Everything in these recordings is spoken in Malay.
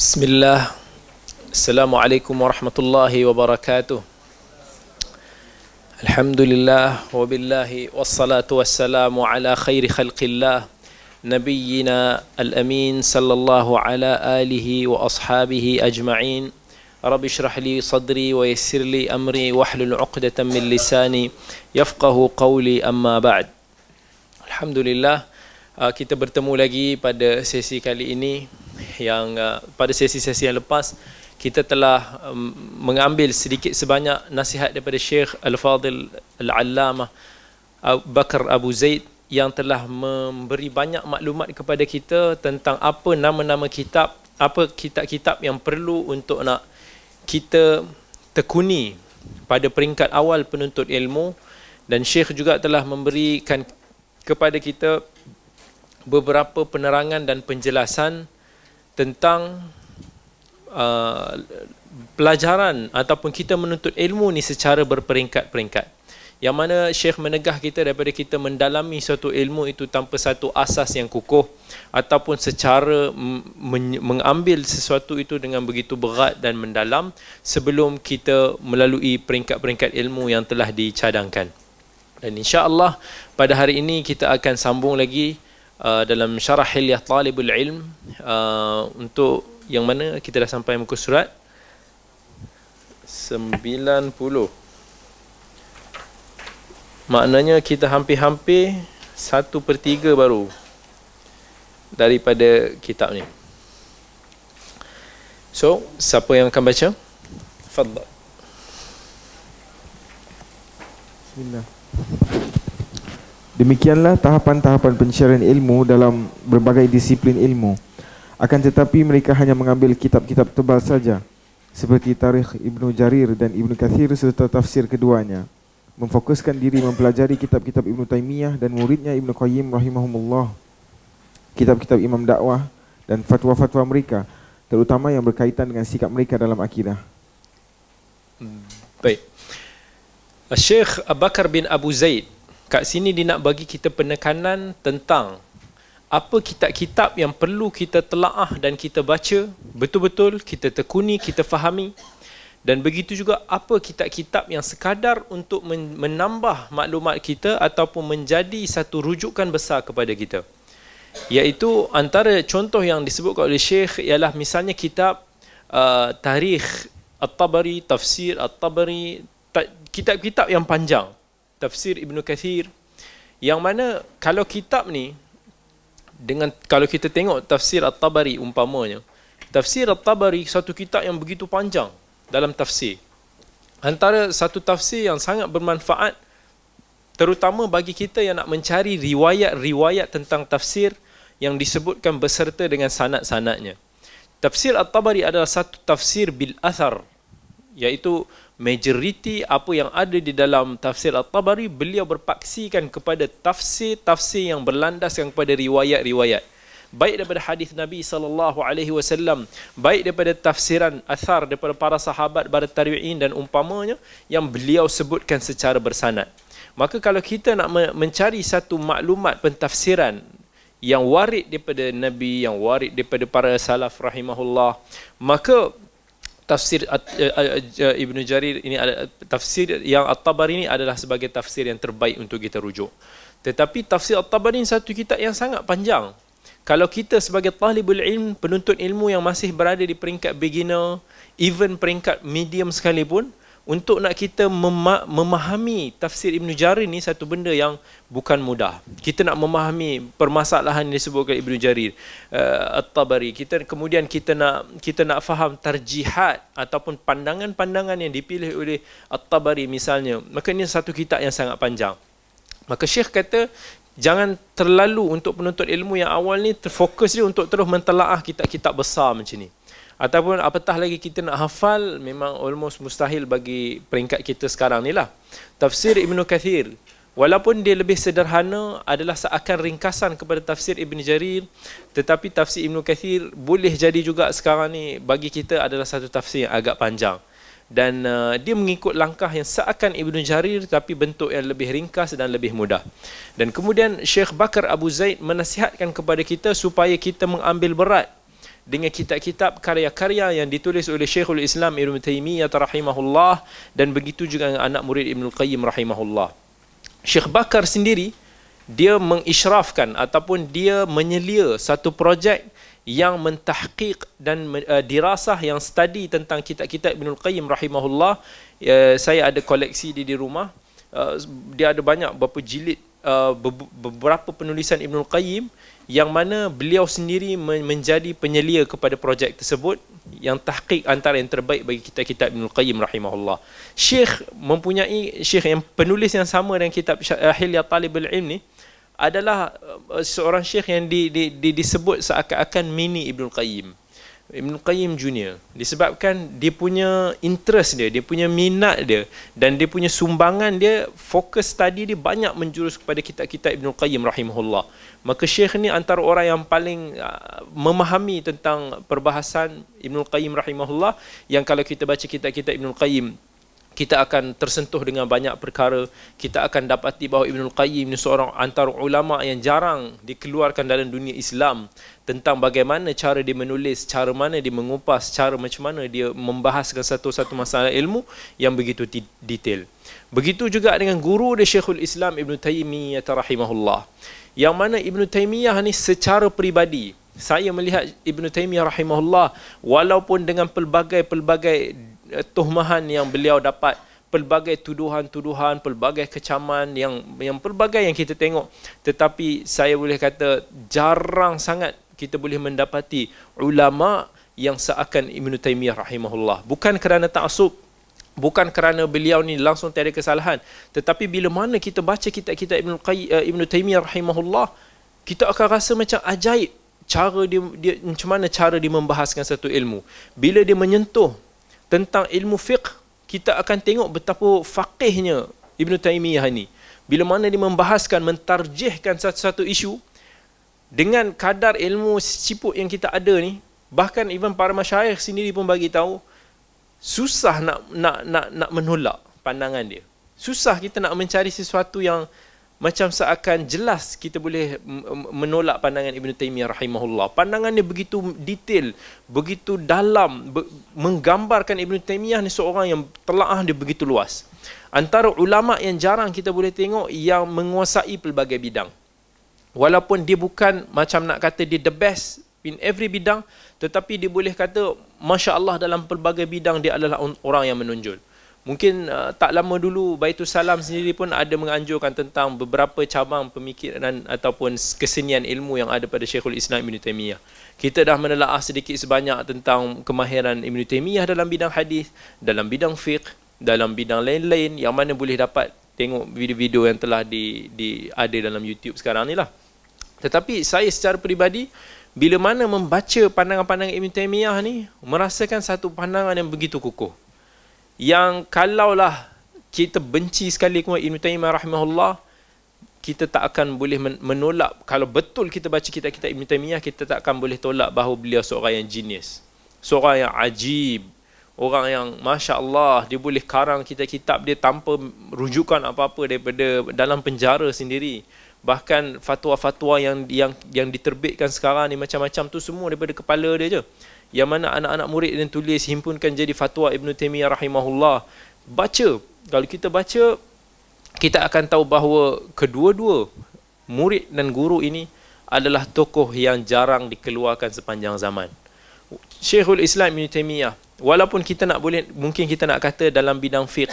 بسم الله السلام عليكم ورحمة الله وبركاته الحمد لله وبالله والصلاة والسلام على خير خلق الله نبينا الأمين صلى الله على آله وأصحابه أجمعين رب اشرح لي صدري ويسر لي أمري واحلل عقدة من لساني يفقه قولي أما بعد الحمد لله kita bertemu lagi pada sesi kali ini yang uh, pada sesi-sesi yang lepas kita telah um, mengambil sedikit sebanyak nasihat daripada Syekh Al-Fadil Al-Allamah Abu Bakar Abu Zaid yang telah memberi banyak maklumat kepada kita tentang apa nama-nama kitab, apa kitab-kitab yang perlu untuk nak kita tekuni pada peringkat awal penuntut ilmu. Dan Syekh juga telah memberikan kepada kita beberapa penerangan dan penjelasan tentang uh, pelajaran ataupun kita menuntut ilmu ni secara berperingkat-peringkat. Yang mana Syekh menegah kita daripada kita mendalami suatu ilmu itu tanpa satu asas yang kukuh ataupun secara mengambil sesuatu itu dengan begitu berat dan mendalam sebelum kita melalui peringkat-peringkat ilmu yang telah dicadangkan. Dan insya-Allah pada hari ini kita akan sambung lagi uh, dalam syarah hilyah talibul ilm uh, untuk yang mana kita dah sampai muka surat? 90 maknanya kita hampir-hampir satu per tiga baru daripada kitab ni. So siapa yang akan baca? Fadal Bismillah Demikianlah tahapan-tahapan pencarian ilmu dalam berbagai disiplin ilmu. Akan tetapi mereka hanya mengambil kitab-kitab tebal saja seperti Tarikh Ibnu Jarir dan Ibnu Kathir serta tafsir keduanya. Memfokuskan diri mempelajari kitab-kitab Ibnu Taimiyah dan muridnya Ibnu Qayyim rahimahumullah. Kitab-kitab Imam Dakwah dan fatwa-fatwa mereka terutama yang berkaitan dengan sikap mereka dalam akidah. Baik. Syekh Abu Bakar bin Abu Zaid kat sini dia nak bagi kita penekanan tentang apa kitab-kitab yang perlu kita telaah dan kita baca. Betul-betul kita tekuni kita fahami. Dan begitu juga apa kitab-kitab yang sekadar untuk menambah maklumat kita ataupun menjadi satu rujukan besar kepada kita. Iaitu antara contoh yang disebutkan oleh Syekh ialah misalnya kitab uh, Tarikh At-Tabari Tafsir At-Tabari kitab-kitab yang panjang tafsir Ibnu Kathir yang mana kalau kitab ni dengan kalau kita tengok tafsir At-Tabari umpamanya tafsir At-Tabari satu kitab yang begitu panjang dalam tafsir. Antara satu tafsir yang sangat bermanfaat terutama bagi kita yang nak mencari riwayat-riwayat tentang tafsir yang disebutkan beserta dengan sanad-sanadnya. Tafsir At-Tabari adalah satu tafsir bil athar iaitu majoriti apa yang ada di dalam tafsir At-Tabari beliau berpaksikan kepada tafsir-tafsir yang berlandaskan kepada riwayat-riwayat. Baik daripada hadis Nabi sallallahu alaihi wasallam baik daripada tafsiran athar daripada para sahabat para tabi'in dan umpamanya yang beliau sebutkan secara bersanad. Maka kalau kita nak mencari satu maklumat pentafsiran yang warid daripada Nabi yang warid daripada para salaf rahimahullah maka tafsir uh, uh, uh, Ibnu Jarir ini tafsir yang At-Tabari ini adalah sebagai tafsir yang terbaik untuk kita rujuk. Tetapi tafsir At-Tabari ini satu kitab yang sangat panjang. Kalau kita sebagai talibul ilm, penuntut ilmu yang masih berada di peringkat beginner, even peringkat medium sekalipun, untuk nak kita memahami tafsir Ibn Jarir ni satu benda yang bukan mudah. Kita nak memahami permasalahan yang disebutkan Ibn Jarir uh, At-Tabari. Kita kemudian kita nak kita nak faham tarjihat ataupun pandangan-pandangan yang dipilih oleh At-Tabari misalnya. Maka ini satu kitab yang sangat panjang. Maka Syekh kata jangan terlalu untuk penuntut ilmu yang awal ni terfokus dia untuk terus mentelaah kitab-kitab besar macam ni ataupun apatah lagi kita nak hafal memang almost mustahil bagi peringkat kita sekarang ni lah. Tafsir Ibn Kathir. Walaupun dia lebih sederhana adalah seakan ringkasan kepada tafsir Ibn Jarir tetapi tafsir Ibn Kathir boleh jadi juga sekarang ni bagi kita adalah satu tafsir yang agak panjang. Dan uh, dia mengikut langkah yang seakan Ibn Jarir tapi bentuk yang lebih ringkas dan lebih mudah. Dan kemudian Syekh Bakar Abu Zaid menasihatkan kepada kita supaya kita mengambil berat dengan kitab-kitab karya-karya yang ditulis oleh Syekhul Islam Ibn Taymiyah rahimahullah dan begitu juga dengan anak murid Ibn Qayyim rahimahullah. Syekh Bakar sendiri dia mengisyrafkan ataupun dia menyelia satu projek yang mentahqiq dan uh, dirasah yang study tentang kitab-kitab Ibn Qayyim rahimahullah. Uh, saya ada koleksi di di rumah. Uh, dia ada banyak beberapa jilid uh, beberapa penulisan Ibn Qayyim yang mana beliau sendiri menjadi penyelia kepada projek tersebut yang tahqiq antara yang terbaik bagi kita kitab Ibn Qayyim rahimahullah. Syekh mempunyai syekh yang penulis yang sama dengan kitab Hilya Talibul Ilm ni adalah uh, seorang syekh yang di, di, di, disebut seakan-akan mini Ibn Qayyim. Ibn Qayyim Junior disebabkan dia punya interest dia, dia punya minat dia dan dia punya sumbangan dia fokus study dia banyak menjurus kepada kitab-kitab Ibn Qayyim rahimahullah. Maka Syekh ni antara orang yang paling uh, memahami tentang perbahasan Ibn Qayyim rahimahullah. Yang kalau kita baca kitab-kitab Ibn Qayyim kita akan tersentuh dengan banyak perkara. Kita akan dapati bahawa Ibn Qayyim ni seorang antara ulama yang jarang dikeluarkan dalam dunia Islam tentang bagaimana cara dia menulis cara mana dia mengupas cara macam mana dia membahaskan satu-satu masalah ilmu yang begitu detail. Begitu juga dengan guru dia Syekhul Islam Ibn Taymiyah rahimahullah yang mana Ibn Taymiyah ni secara peribadi saya melihat Ibn Taymiyah rahimahullah walaupun dengan pelbagai-pelbagai Eh, tuhmahan yang beliau dapat pelbagai tuduhan-tuduhan, pelbagai kecaman yang yang pelbagai yang kita tengok. Tetapi saya boleh kata jarang sangat kita boleh mendapati ulama yang seakan Ibn Taymiyah rahimahullah. Bukan kerana taksub, bukan kerana beliau ni langsung tiada kesalahan, tetapi bila mana kita baca kitab-kitab Ibn, Qay, uh, Ibn Taymiyah rahimahullah, kita akan rasa macam ajaib cara dia, dia macam mana cara dia membahaskan satu ilmu. Bila dia menyentuh tentang ilmu fiqh kita akan tengok betapa faqihnya Ibn Taymiyah ni bila mana dia membahaskan mentarjihkan satu-satu isu dengan kadar ilmu siput yang kita ada ni bahkan even para masyayikh sendiri pun bagi tahu susah nak nak nak nak menolak pandangan dia susah kita nak mencari sesuatu yang macam seakan jelas kita boleh menolak pandangan Ibn Taymiyah rahimahullah. Pandangan dia begitu detail, begitu dalam, be- menggambarkan Ibn Taymiyah ni seorang yang telaah dia begitu luas. Antara ulama yang jarang kita boleh tengok yang menguasai pelbagai bidang. Walaupun dia bukan macam nak kata dia the best in every bidang, tetapi dia boleh kata Masya Allah dalam pelbagai bidang dia adalah orang yang menonjol. Mungkin uh, tak lama dulu Baitul Salam sendiri pun ada menganjurkan tentang beberapa cabang pemikiran ataupun kesenian ilmu yang ada pada Syekhul Islam Ibn Taymiyah. Kita dah menelaah sedikit sebanyak tentang kemahiran Ibn Taymiyah dalam bidang hadis, dalam bidang fiqh, dalam bidang lain-lain yang mana boleh dapat tengok video-video yang telah di, di ada dalam YouTube sekarang ni lah. Tetapi saya secara peribadi bila mana membaca pandangan-pandangan Ibn Taymiyah ni merasakan satu pandangan yang begitu kukuh. Yang kalaulah kita benci sekali kepada Ibn Taymiyah rahimahullah kita tak akan boleh menolak. Kalau betul kita baca kitab-kitab Ibn Taymiyah kita tak akan boleh tolak bahawa beliau seorang yang genius seorang yang ajib orang yang Masya Allah dia boleh karang kitab-kitab dia tanpa rujukan apa-apa daripada dalam penjara sendiri bahkan fatwa-fatwa yang yang yang diterbitkan sekarang ni macam-macam tu semua daripada kepala dia je. Yang mana anak-anak murid yang tulis himpunkan jadi fatwa Ibn Taimiyah rahimahullah. Baca. Kalau kita baca kita akan tahu bahawa kedua-dua murid dan guru ini adalah tokoh yang jarang dikeluarkan sepanjang zaman. Syekhul Islam Ibn Taimiyah walaupun kita nak boleh mungkin kita nak kata dalam bidang fiqh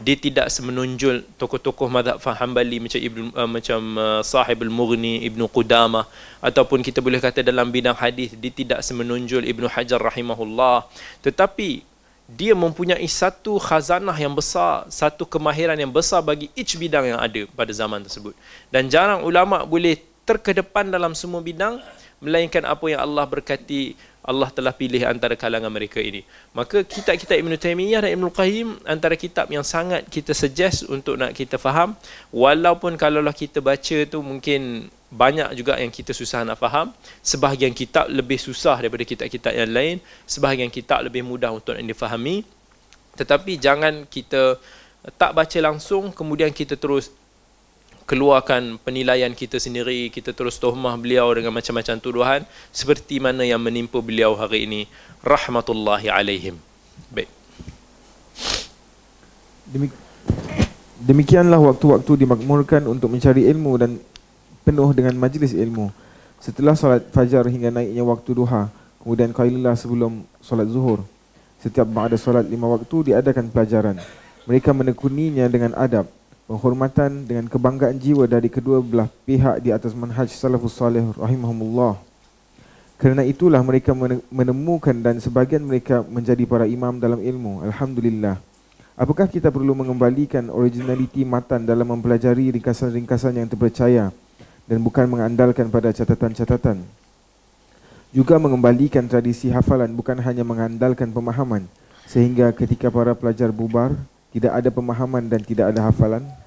dia tidak semenonjol tokoh-tokoh mazhab Hanbali macam Ibnu uh, macam uh, Sahib al-Mughni, Ibnu Qudamah ataupun kita boleh kata dalam bidang hadis dia tidak semenonjol Ibnu Hajar rahimahullah tetapi dia mempunyai satu khazanah yang besar, satu kemahiran yang besar bagi each bidang yang ada pada zaman tersebut. Dan jarang ulama boleh terkedepan dalam semua bidang melainkan apa yang Allah berkati Allah telah pilih antara kalangan mereka ini. Maka kitab-kitab Ibn Taymiyah dan Ibn Qayyim antara kitab yang sangat kita suggest untuk nak kita faham. Walaupun kalaulah kita baca tu mungkin banyak juga yang kita susah nak faham. Sebahagian kitab lebih susah daripada kitab-kitab yang lain. Sebahagian kitab lebih mudah untuk difahami. Tetapi jangan kita tak baca langsung kemudian kita terus keluarkan penilaian kita sendiri, kita terus tohmah beliau dengan macam-macam tuduhan seperti mana yang menimpa beliau hari ini. Rahmatullahi alaihim. Baik. Demikianlah waktu-waktu dimakmurkan untuk mencari ilmu dan penuh dengan majlis ilmu. Setelah solat fajar hingga naiknya waktu duha, kemudian qailulah sebelum solat zuhur. Setiap ba'da solat lima waktu diadakan pelajaran. Mereka menekuninya dengan adab, penghormatan dengan kebanggaan jiwa dari kedua belah pihak di atas manhaj salafus salih rahimahumullah. Kerana itulah mereka menemukan dan sebagian mereka menjadi para imam dalam ilmu. Alhamdulillah. Apakah kita perlu mengembalikan originaliti matan dalam mempelajari ringkasan-ringkasan yang terpercaya dan bukan mengandalkan pada catatan-catatan? Juga mengembalikan tradisi hafalan bukan hanya mengandalkan pemahaman sehingga ketika para pelajar bubar tidak ada pemahaman dan tidak ada hafalan?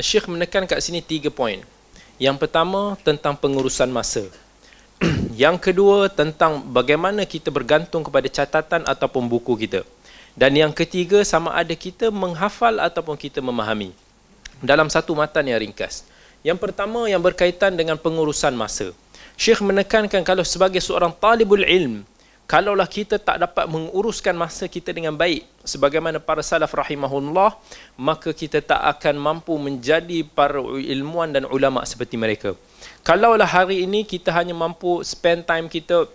Syekh menekan kat sini tiga poin. Yang pertama tentang pengurusan masa. yang kedua tentang bagaimana kita bergantung kepada catatan ataupun buku kita. Dan yang ketiga sama ada kita menghafal ataupun kita memahami dalam satu matan yang ringkas. Yang pertama yang berkaitan dengan pengurusan masa. Syekh menekankan kalau sebagai seorang talibul ilm, kalaulah kita tak dapat menguruskan masa kita dengan baik sebagaimana para salaf rahimahullah, maka kita tak akan mampu menjadi para ilmuwan dan ulama seperti mereka. Kalaulah hari ini kita hanya mampu spend time kita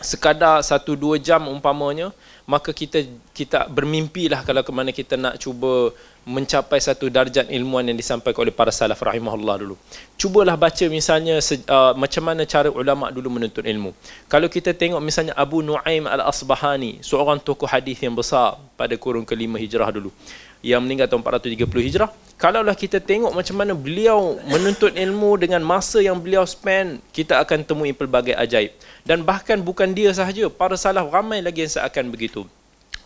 sekadar satu dua jam umpamanya, maka kita kita bermimpilah kalau ke mana kita nak cuba mencapai satu darjat ilmuan yang disampaikan oleh para salaf rahimahullah dulu. Cubalah baca misalnya uh, macam mana cara ulama dulu menuntut ilmu. Kalau kita tengok misalnya Abu Nuaim Al-Asbahani, seorang tokoh hadis yang besar pada kurun kelima hijrah dulu yang meninggal tahun 430 hijrah. Kalaulah kita tengok macam mana beliau menuntut ilmu dengan masa yang beliau spend, kita akan temui pelbagai ajaib. Dan bahkan bukan dia sahaja, para salaf ramai lagi yang seakan begitu.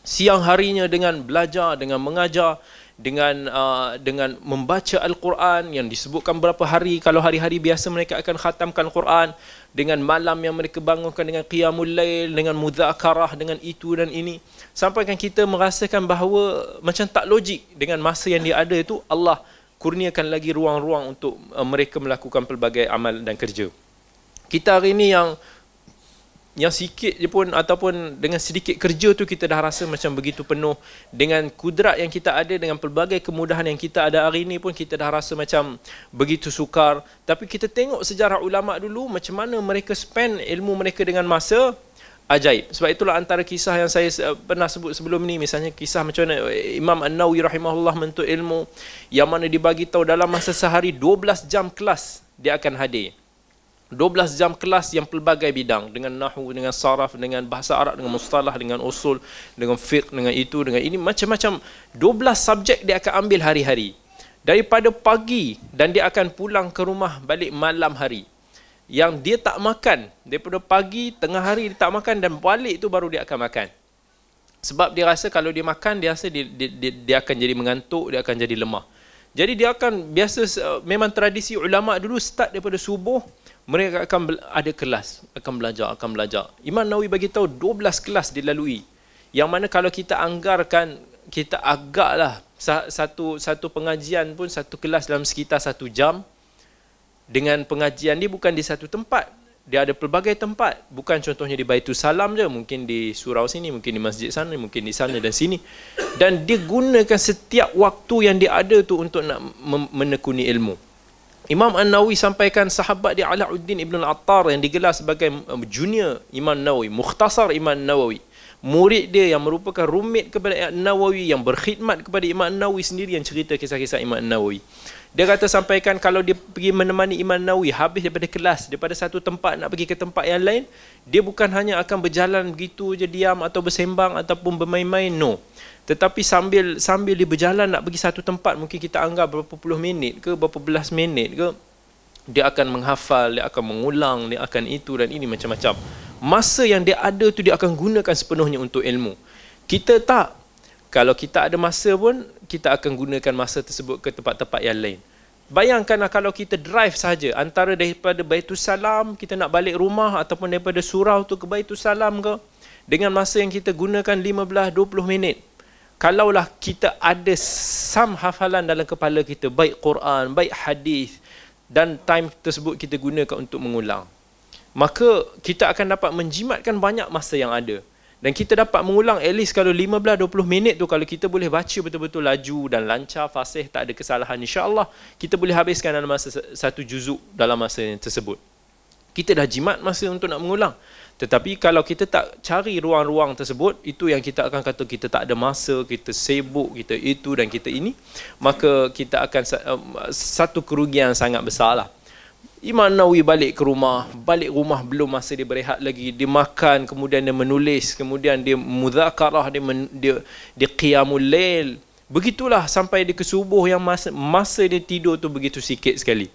Siang harinya dengan belajar, dengan mengajar, dengan uh, dengan membaca Al-Quran yang disebutkan berapa hari. Kalau hari-hari biasa mereka akan khatamkan Quran dengan malam yang mereka bangunkan dengan qiyamul lail dengan mudzakarah dengan itu dan ini. Sampaikan kita merasakan bahawa macam tak logik dengan masa yang dia ada itu Allah kurniakan lagi ruang-ruang untuk uh, mereka melakukan pelbagai amal dan kerja. Kita hari ini yang yang sikit je pun ataupun dengan sedikit kerja tu kita dah rasa macam begitu penuh dengan kudrat yang kita ada dengan pelbagai kemudahan yang kita ada hari ini pun kita dah rasa macam begitu sukar. Tapi kita tengok sejarah ulama dulu macam mana mereka spend ilmu mereka dengan masa ajaib. Sebab itulah antara kisah yang saya pernah sebut sebelum ni. Misalnya kisah macam mana Imam An-Nawawi rahimahullah menuntut ilmu yang mana dibagi tahu dalam masa sehari 12 jam kelas dia akan hadir 12 jam kelas yang pelbagai bidang. Dengan nahu dengan saraf dengan bahasa Arab dengan mustalah dengan usul dengan fiqh dengan itu dengan ini. Macam-macam 12 subjek dia akan ambil hari-hari. Daripada pagi dan dia akan pulang ke rumah balik malam hari. Yang dia tak makan daripada pagi tengah hari dia tak makan dan balik tu baru dia akan makan. Sebab dia rasa kalau dia makan dia rasa dia, dia, dia, dia akan jadi mengantuk dia akan jadi lemah. Jadi dia akan biasa memang tradisi ulama dulu start daripada subuh mereka akan ada kelas akan belajar akan belajar. Imam Nawawi bagi tahu 12 kelas dilalui. Yang mana kalau kita anggarkan kita agaklah satu satu pengajian pun satu kelas dalam sekitar satu jam. Dengan pengajian dia bukan di satu tempat. Dia ada pelbagai tempat. Bukan contohnya di Baitul Salam je. Mungkin di surau sini mungkin di masjid sana mungkin di sana dan sini. Dan dia gunakan setiap waktu yang dia ada tu untuk nak menekuni ilmu Imam An-Nawawi sampaikan sahabat dia Alauddin Ibn Al-Attar yang digelar sebagai um, junior Imam Nawawi, mukhtasar Imam Nawawi. Murid dia yang merupakan rumit kepada Imam Nawawi yang berkhidmat kepada Imam Nawawi sendiri yang cerita kisah-kisah Imam Nawawi. Dia kata sampaikan kalau dia pergi menemani Imam Nawawi habis daripada kelas, daripada satu tempat nak pergi ke tempat yang lain, dia bukan hanya akan berjalan begitu je diam atau bersembang ataupun bermain-main, no. Tetapi sambil sambil dia berjalan nak pergi satu tempat, mungkin kita anggap berapa puluh minit ke berapa belas minit ke, dia akan menghafal, dia akan mengulang, dia akan itu dan ini macam-macam. Masa yang dia ada tu dia akan gunakan sepenuhnya untuk ilmu. Kita tak. Kalau kita ada masa pun, kita akan gunakan masa tersebut ke tempat-tempat yang lain. Bayangkan kalau kita drive saja antara daripada Baitul Salam kita nak balik rumah ataupun daripada surau tu ke Baitul Salam ke dengan masa yang kita gunakan 15 20 minit kalaulah kita ada sam hafalan dalam kepala kita baik Quran baik hadis dan time tersebut kita gunakan untuk mengulang maka kita akan dapat menjimatkan banyak masa yang ada. Dan kita dapat mengulang at least kalau 15-20 minit tu kalau kita boleh baca betul-betul laju dan lancar fasih tak ada kesalahan insya-Allah kita boleh habiskan dalam masa satu juzuk dalam masa tersebut. Kita dah jimat masa untuk nak mengulang tetapi kalau kita tak cari ruang-ruang tersebut, itu yang kita akan kata kita tak ada masa, kita sibuk, kita itu dan kita ini, maka kita akan satu kerugian sangat besar lah. Imam Nawawi balik ke rumah, balik rumah belum masa dia berehat lagi, dia makan, kemudian dia menulis, kemudian dia mudhakarah, dia, men, dia, dia qiyamul lail. Begitulah sampai dia ke subuh yang masa, masa dia tidur tu begitu sikit sekali.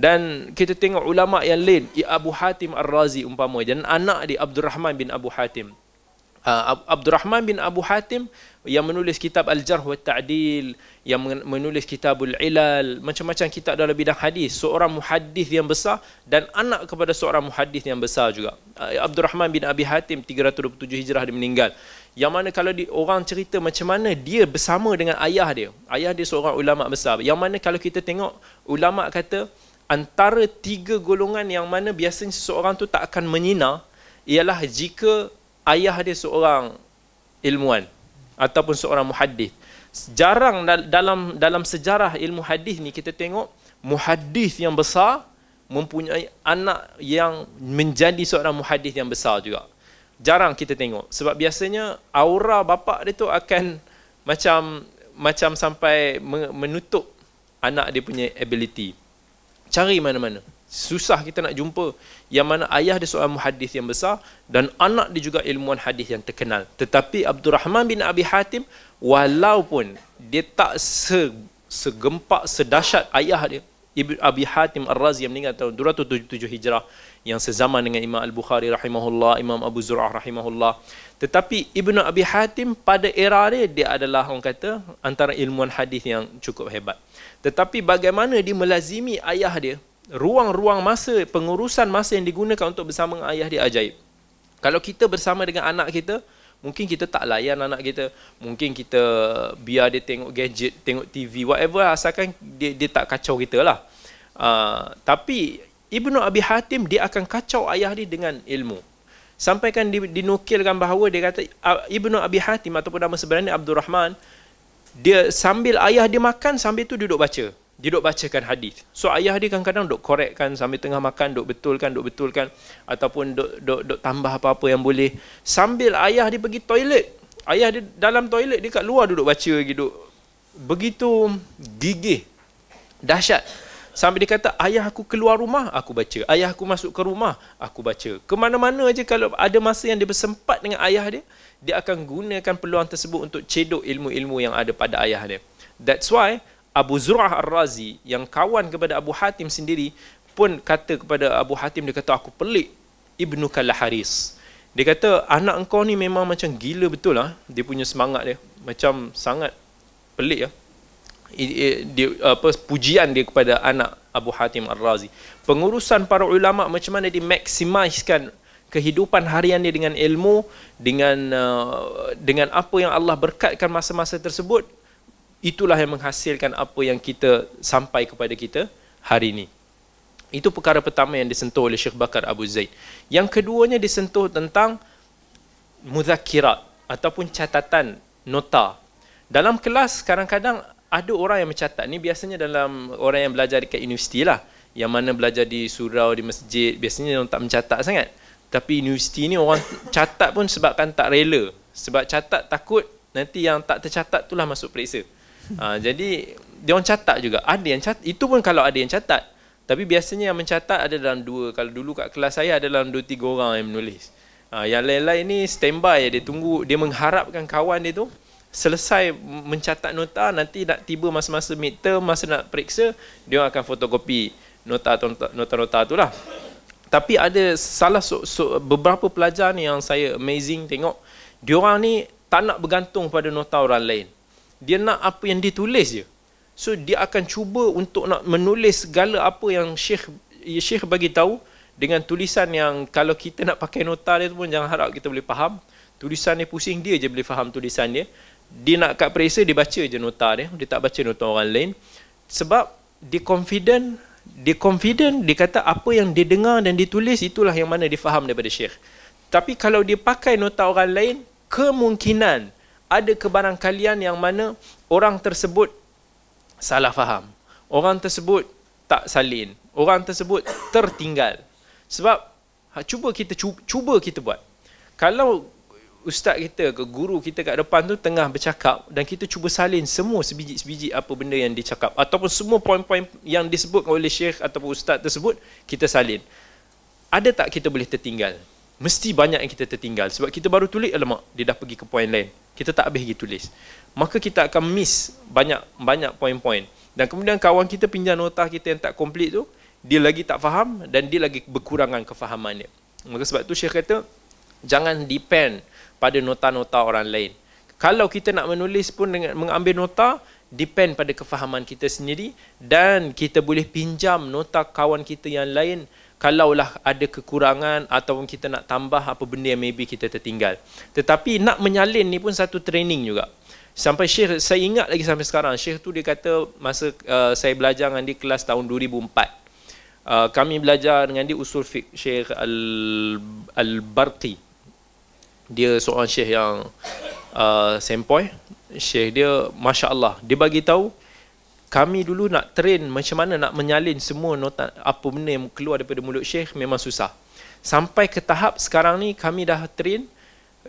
Dan kita tengok ulama yang lain, Abu Hatim Ar-Razi umpama dan anak dia Abdul Rahman bin Abu Hatim. Uh, Abdul Rahman bin Abu Hatim yang menulis kitab Al-Jarh wa Ta'dil, yang menulis kitabul Ilal, macam-macam kitab dalam bidang hadis, seorang muhaddis yang besar dan anak kepada seorang muhaddis yang besar juga. Uh, Abdul Rahman bin Abi Hatim 327 Hijrah dia meninggal. Yang mana kalau di, orang cerita macam mana dia bersama dengan ayah dia. Ayah dia seorang ulama besar. Yang mana kalau kita tengok ulama kata antara tiga golongan yang mana biasanya seseorang tu tak akan menyina ialah jika ayah dia seorang ilmuwan ataupun seorang muhaddis. Jarang dalam dalam sejarah ilmu hadis ni kita tengok muhaddis yang besar mempunyai anak yang menjadi seorang muhaddis yang besar juga. Jarang kita tengok sebab biasanya aura bapa dia tu akan macam macam sampai menutup anak dia punya ability cari mana-mana susah kita nak jumpa yang mana ayah dia seorang muhaddis yang besar dan anak dia juga ilmuwan hadis yang terkenal tetapi Abdul Rahman bin Abi Hatim walaupun dia tak se segempak sedahsyat ayah dia Ibn Abi Hatim Ar-Razi yang meninggal tahun 277 Hijrah yang sezaman dengan Imam Al-Bukhari rahimahullah, Imam Abu Zur'ah rahimahullah. Tetapi Ibn Abi Hatim pada era dia, dia adalah orang kata antara ilmuwan hadis yang cukup hebat. Tetapi bagaimana dia melazimi ayah dia, ruang-ruang masa, pengurusan masa yang digunakan untuk bersama dengan ayah dia ajaib. Kalau kita bersama dengan anak kita, mungkin kita tak layan anak kita. Mungkin kita biar dia tengok gadget, tengok TV, whatever asalkan dia, dia tak kacau kita lah. Uh, tapi Ibnu Abi Hatim dia akan kacau ayah dia dengan ilmu. Sampaikan dinukilkan bahawa dia kata Ibnu Abi Hatim ataupun nama sebenarnya Abdul Rahman dia sambil ayah dia makan sambil tu duduk baca. Dia duduk bacakan hadis. So ayah dia kadang-kadang duduk korekkan sambil tengah makan duduk betulkan duduk betulkan ataupun duduk, duduk, duduk tambah apa-apa yang boleh. Sambil ayah dia pergi toilet. Ayah dia dalam toilet dia kat luar duduk baca gitu. Begitu gigih. Dahsyat sampai dia kata ayah aku keluar rumah aku baca ayah aku masuk ke rumah aku baca ke mana-mana aja kalau ada masa yang dia bersempat dengan ayah dia dia akan gunakan peluang tersebut untuk cedok ilmu-ilmu yang ada pada ayah dia. That's why Abu Zur'ah Ar-Razi yang kawan kepada Abu Hatim sendiri pun kata kepada Abu Hatim dia kata aku pelik Ibnu Kalaharis. Dia kata anak engkau ni memang macam gila betul lah dia punya semangat dia macam sangat pelik ya. Dia, apa pujian dia kepada anak Abu Hatim Ar-Razi. Pengurusan para ulama macam mana dia maksimiskan kehidupan harian dia dengan ilmu dengan uh, dengan apa yang Allah berkatkan masa-masa tersebut itulah yang menghasilkan apa yang kita sampai kepada kita hari ini. Itu perkara pertama yang disentuh oleh Syekh Bakar Abu Zaid. Yang keduanya disentuh tentang muzakirat ataupun catatan nota. Dalam kelas kadang-kadang ada orang yang mencatat ni biasanya dalam orang yang belajar dekat universiti lah yang mana belajar di surau di masjid biasanya orang tak mencatat sangat tapi universiti ni orang catat pun sebabkan tak rela. Sebab catat takut nanti yang tak tercatat itulah masuk periksa. Ha, jadi dia orang catat juga. Ada yang catat. Itu pun kalau ada yang catat. Tapi biasanya yang mencatat ada dalam dua. Kalau dulu kat kelas saya ada dalam dua tiga orang yang menulis. Ha, yang lain-lain ni standby. Dia tunggu. Dia mengharapkan kawan dia tu selesai mencatat nota. Nanti nak tiba masa-masa midterm, masa nak periksa. Dia akan fotokopi nota-nota tu lah. Tapi ada salah so, so, beberapa pelajar ni yang saya amazing tengok. Dia orang ni tak nak bergantung pada nota orang lain. Dia nak apa yang dia tulis je. So dia akan cuba untuk nak menulis segala apa yang Syekh Syekh bagi tahu dengan tulisan yang kalau kita nak pakai nota dia tu pun jangan harap kita boleh faham. Tulisan dia pusing dia je boleh faham tulisan dia. Dia nak kat periksa dia baca je nota dia. Dia tak baca nota orang lain. Sebab dia confident dia confident dia kata apa yang dia dengar dan ditulis itulah yang mana dia faham daripada syekh tapi kalau dia pakai nota orang lain kemungkinan ada kebarangkalian yang mana orang tersebut salah faham. Orang tersebut tak salin. Orang tersebut tertinggal. Sebab ha, cuba kita cuba kita buat. Kalau ustaz kita ke guru kita kat depan tu tengah bercakap dan kita cuba salin semua sebiji-sebiji apa benda yang dicakap ataupun semua poin-poin yang disebut oleh syekh ataupun ustaz tersebut kita salin. Ada tak kita boleh tertinggal? Mesti banyak yang kita tertinggal. Sebab kita baru tulis alamak dia dah pergi ke poin lain. Kita tak habis lagi tulis. Maka kita akan miss banyak banyak poin-poin. Dan kemudian kawan kita pinjam nota kita yang tak komplit tu dia lagi tak faham dan dia lagi berkurangan kefahaman dia. Maka sebab tu syekh kata jangan depend pada nota-nota orang lain. Kalau kita nak menulis pun dengan mengambil nota, depend pada kefahaman kita sendiri dan kita boleh pinjam nota kawan kita yang lain kalaulah ada kekurangan ataupun kita nak tambah apa benda yang maybe kita tertinggal. Tetapi nak menyalin ni pun satu training juga. Sampai Syekh, saya ingat lagi sampai sekarang, Syekh tu dia kata masa uh, saya belajar dengan dia kelas tahun 2004. Uh, kami belajar dengan dia usul fiqh Syekh Al-Barqi. Al dia seorang syekh yang uh, sempoi. Syekh dia masya Allah dia bagi tahu kami dulu nak train macam mana nak menyalin semua nota apa benda yang keluar daripada mulut syekh memang susah. Sampai ke tahap sekarang ni kami dah train.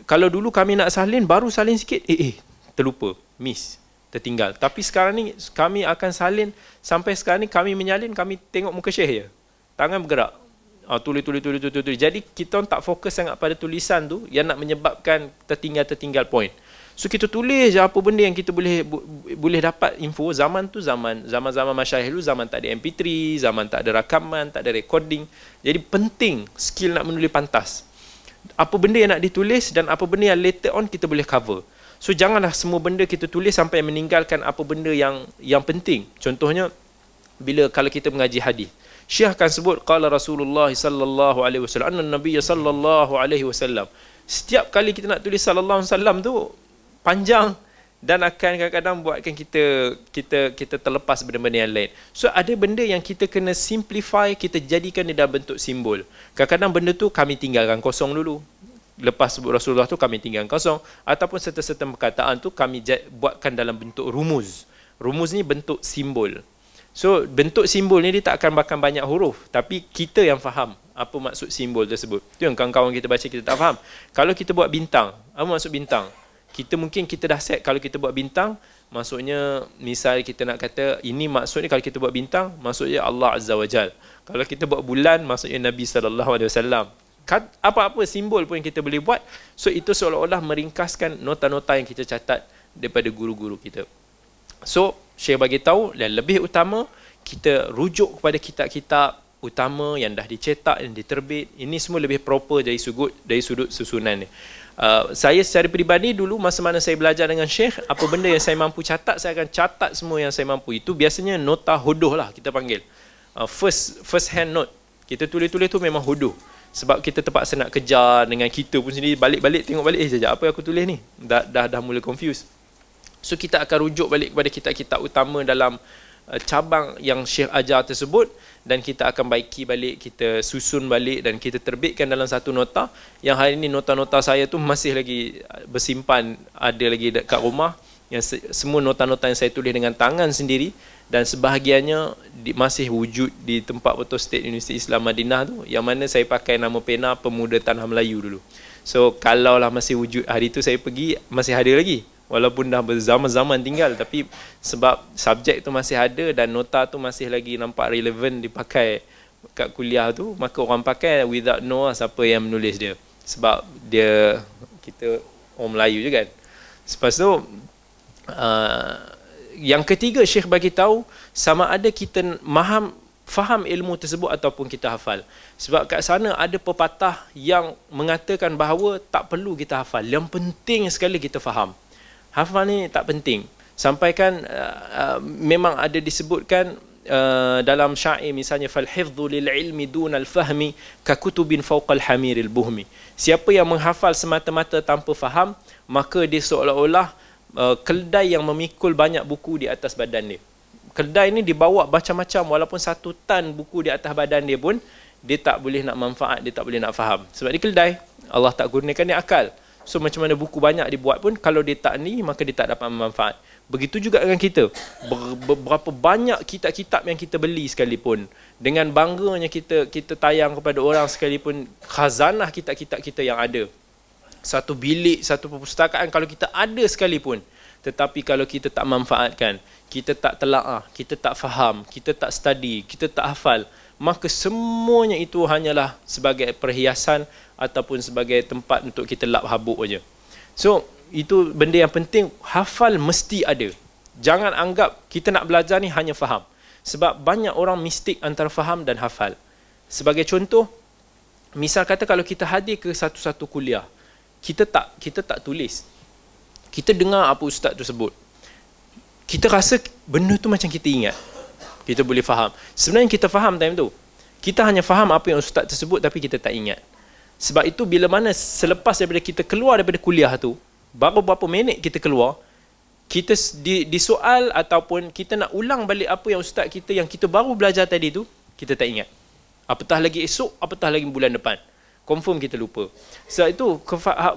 Kalau dulu kami nak salin baru salin sikit. Eh eh terlupa. Miss. Tertinggal. Tapi sekarang ni kami akan salin sampai sekarang ni kami menyalin kami tengok muka syekh je. Tangan bergerak uh, tulis, tulis, tulis, tulis, tulis. Jadi kita tak fokus sangat pada tulisan tu yang nak menyebabkan tertinggal-tertinggal point. So kita tulis je apa benda yang kita boleh bu, boleh dapat info zaman tu zaman zaman-zaman masyayikh dulu zaman tak ada MP3, zaman tak ada rakaman, tak ada recording. Jadi penting skill nak menulis pantas. Apa benda yang nak ditulis dan apa benda yang later on kita boleh cover. So janganlah semua benda kita tulis sampai meninggalkan apa benda yang yang penting. Contohnya bila kalau kita mengaji hadis. Syekh akan sebut qala Rasulullah sallallahu alaihi wasallam anna nabiy sallallahu alaihi wasallam. Setiap kali kita nak tulis sallallahu alaihi wasallam tu panjang dan akan kadang-kadang buatkan kita kita kita terlepas benda-benda yang lain. So ada benda yang kita kena simplify, kita jadikan dia dalam bentuk simbol. Kadang-kadang benda tu kami tinggalkan kosong dulu. Lepas sebut Rasulullah tu kami tinggalkan kosong ataupun serta-serta perkataan tu kami buatkan dalam bentuk rumus. Rumus ni bentuk simbol. So bentuk simbol ni dia tak akan makan banyak huruf tapi kita yang faham apa maksud simbol tersebut. Tu yang kawan-kawan kita baca kita tak faham. Kalau kita buat bintang, apa maksud bintang? Kita mungkin kita dah set kalau kita buat bintang maksudnya misal kita nak kata ini maksudnya kalau kita buat bintang maksudnya Allah Azza wa Jal. Kalau kita buat bulan maksudnya Nabi sallallahu alaihi wasallam. Kan, apa-apa simbol pun yang kita boleh buat so itu seolah-olah meringkaskan nota-nota yang kita catat daripada guru-guru kita. So Syekh bagi tahu dan lebih utama kita rujuk kepada kitab-kitab utama yang dah dicetak dan diterbit. Ini semua lebih proper dari sudut dari sudut susunan ni. Uh, saya secara peribadi dulu masa mana saya belajar dengan Syekh, apa benda yang saya mampu catat, saya akan catat semua yang saya mampu. Itu biasanya nota hodoh lah kita panggil. Uh, first first hand note. Kita tulis-tulis tu memang hodoh. Sebab kita terpaksa nak kejar dengan kita pun sendiri balik-balik tengok balik eh jap apa yang aku tulis ni. Dah dah dah mula confused. So kita akan rujuk balik kepada kitab-kitab utama dalam uh, cabang yang Syekh ajar tersebut dan kita akan baiki balik, kita susun balik dan kita terbitkan dalam satu nota. Yang hari ini nota-nota saya tu masih lagi uh, bersimpan ada lagi dekat rumah. Yang se- semua nota-nota yang saya tulis dengan tangan sendiri dan sebahagiannya di, masih wujud di tempat Betul State University Islam Madinah tu. Yang mana saya pakai nama pena Pemuda Tanah Melayu dulu. So kalaulah masih wujud hari tu saya pergi masih ada lagi walaupun dah berzaman-zaman tinggal tapi sebab subjek tu masih ada dan nota tu masih lagi nampak relevan dipakai kat kuliah tu maka orang pakai without know lah siapa yang menulis dia sebab dia kita orang Melayu je kan lepas tu uh, yang ketiga Syekh bagi tahu sama ada kita faham faham ilmu tersebut ataupun kita hafal. Sebab kat sana ada pepatah yang mengatakan bahawa tak perlu kita hafal. Yang penting sekali kita faham hafal ni tak penting sampaikan uh, uh, memang ada disebutkan uh, dalam syair misalnya fal hifdhu lil ilmi dun al fahmi ka kutubin fawqa al hamir al buhmi siapa yang menghafal semata-mata tanpa faham maka dia seolah-olah uh, keldai yang memikul banyak buku di atas badan dia. Keldai ni dibawa macam-macam walaupun satu tan buku di atas badan dia pun dia tak boleh nak manfaat, dia tak boleh nak faham. Sebab dia keldai, Allah tak gunakan dia akal. So macam mana buku banyak dibuat pun kalau dia tak ni maka dia tak dapat manfaat. Begitu juga dengan kita. Ber, berapa banyak kitab-kitab yang kita beli sekalipun dengan bangganya kita kita tayang kepada orang sekalipun khazanah kitab-kitab kita yang ada. Satu bilik, satu perpustakaan kalau kita ada sekalipun tetapi kalau kita tak manfaatkan, kita tak telaah, kita tak faham, kita tak study, kita tak hafal, maka semuanya itu hanyalah sebagai perhiasan ataupun sebagai tempat untuk kita lap habuk aja. So, itu benda yang penting hafal mesti ada. Jangan anggap kita nak belajar ni hanya faham. Sebab banyak orang mistik antara faham dan hafal. Sebagai contoh, misal kata kalau kita hadir ke satu-satu kuliah, kita tak kita tak tulis. Kita dengar apa ustaz tu sebut. Kita rasa benda tu macam kita ingat kita boleh faham. Sebenarnya kita faham time tu. Kita hanya faham apa yang ustaz tersebut tapi kita tak ingat. Sebab itu bila mana selepas daripada kita keluar daripada kuliah tu, baru berapa minit kita keluar, kita di, di soal ataupun kita nak ulang balik apa yang ustaz kita yang kita baru belajar tadi tu, kita tak ingat. Apatah lagi esok, apatah lagi bulan depan. Confirm kita lupa. Sebab itu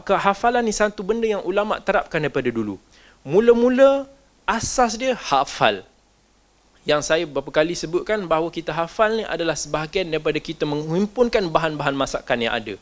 kehafalan ni satu benda yang ulama terapkan daripada dulu. Mula-mula asas dia hafal yang saya beberapa kali sebutkan bahawa kita hafal ni adalah sebahagian daripada kita menghimpunkan bahan-bahan masakan yang ada.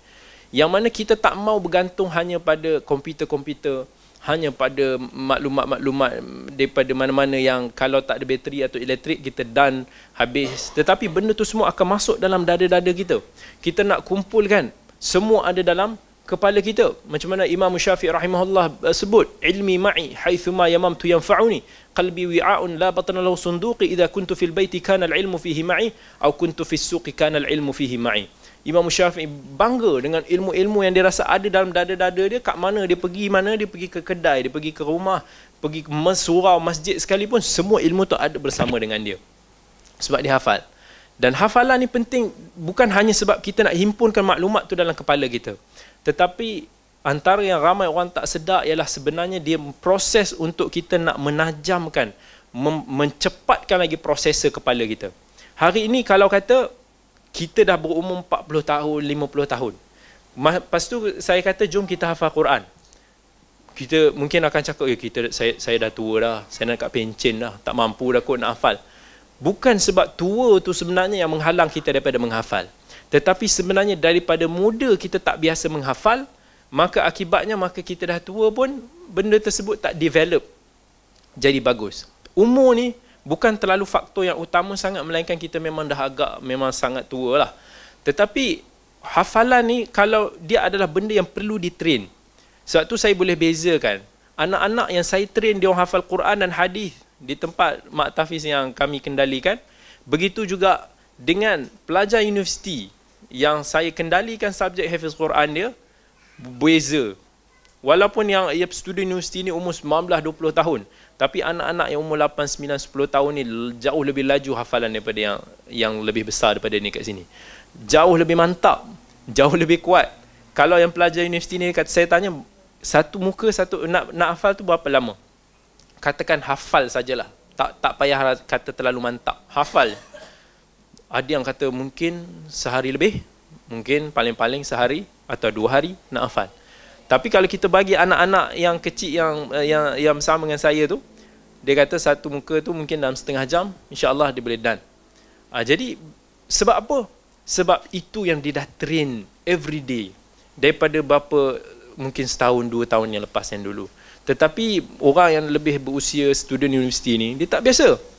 Yang mana kita tak mau bergantung hanya pada komputer-komputer, hanya pada maklumat-maklumat daripada mana-mana yang kalau tak ada bateri atau elektrik kita dan habis. Tetapi benda tu semua akan masuk dalam dada-dada kita. Kita nak kumpulkan semua ada dalam kepala kita macam mana Imam Syafi'i rahimahullah uh, sebut ilmi ma'i haitsuma yamamtu yanfa'uni qalbi wi'a'un la batna lahu sunduqi idza kuntu fil baiti kana al-ilmu fihi ma'i aw kuntu fis suqi kana al-ilmu fihi ma'i Imam Syafi'i bangga dengan ilmu-ilmu yang dia rasa ada dalam dada-dada dia. Kat mana dia pergi mana dia pergi ke kedai dia pergi ke rumah pergi ke surau masjid sekalipun semua ilmu tu ada bersama dengan dia. Sebab dia hafal. Dan hafalan ni penting bukan hanya sebab kita nak himpunkan maklumat tu dalam kepala kita. Tetapi antara yang ramai orang tak sedar ialah sebenarnya dia proses untuk kita nak menajamkan, mencepatkan lagi prosesor kepala kita. Hari ini kalau kata kita dah berumur 40 tahun, 50 tahun. Lepas tu saya kata jom kita hafal Quran. Kita mungkin akan cakap ya kita saya saya dah tua dah, saya nak kat pencen dah, tak mampu dah kot nak hafal. Bukan sebab tua tu sebenarnya yang menghalang kita daripada menghafal. Tetapi sebenarnya daripada muda kita tak biasa menghafal, maka akibatnya maka kita dah tua pun benda tersebut tak develop jadi bagus. Umur ni bukan terlalu faktor yang utama sangat melainkan kita memang dah agak memang sangat tua lah. Tetapi hafalan ni kalau dia adalah benda yang perlu ditrain. Sebab tu saya boleh bezakan. Anak-anak yang saya train dia hafal Quran dan hadis di tempat mak tafiz yang kami kendalikan. Begitu juga dengan pelajar universiti yang saya kendalikan subjek Hafiz Quran dia beza walaupun yang ia student universiti ni umur 19 20 tahun tapi anak-anak yang umur 8 9 10 tahun ni jauh lebih laju hafalan daripada yang yang lebih besar daripada ni kat sini. Jauh lebih mantap jauh lebih kuat. Kalau yang pelajar universiti ni kata saya tanya satu muka satu nak nak hafal tu berapa lama? Katakan hafal sajalah. Tak tak payah kata terlalu mantap. Hafal. Ada yang kata mungkin sehari lebih mungkin paling-paling sehari atau dua hari nak hafal. Tapi kalau kita bagi anak-anak yang kecil yang eh, yang yang bersama dengan saya tu dia kata satu muka tu mungkin dalam setengah jam insya-Allah dia boleh done ha, jadi sebab apa sebab itu yang dia dah train every day daripada berapa mungkin setahun dua tahun yang lepas yang dulu tetapi orang yang lebih berusia student universiti ni dia tak biasa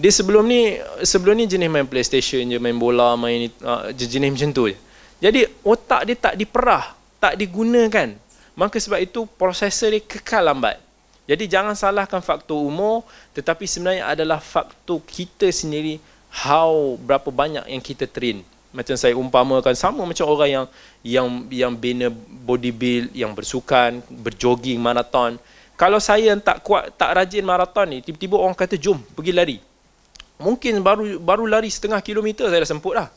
dia sebelum ni sebelum ni jenis main PlayStation je, main bola, main uh, jenis macam tu je. Jadi otak dia tak diperah, tak digunakan. Maka sebab itu prosesor dia kekal lambat. Jadi jangan salahkan faktor umur tetapi sebenarnya adalah faktor kita sendiri how berapa banyak yang kita train. Macam saya umpamakan sama macam orang yang yang yang bina body build, yang bersukan, berjogging maraton. Kalau saya yang tak kuat, tak rajin maraton ni, tiba-tiba orang kata jom pergi lari mungkin baru baru lari setengah kilometer saya dah semput lah.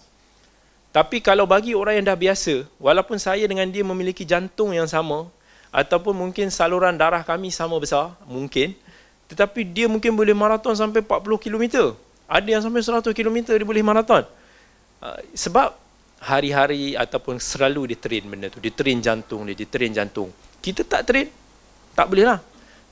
Tapi kalau bagi orang yang dah biasa, walaupun saya dengan dia memiliki jantung yang sama, ataupun mungkin saluran darah kami sama besar, mungkin. Tetapi dia mungkin boleh maraton sampai 40 km. Ada yang sampai 100 km dia boleh maraton. Uh, sebab hari-hari ataupun selalu dia train benda tu. Dia train jantung dia, dia train jantung. Kita tak train, tak boleh lah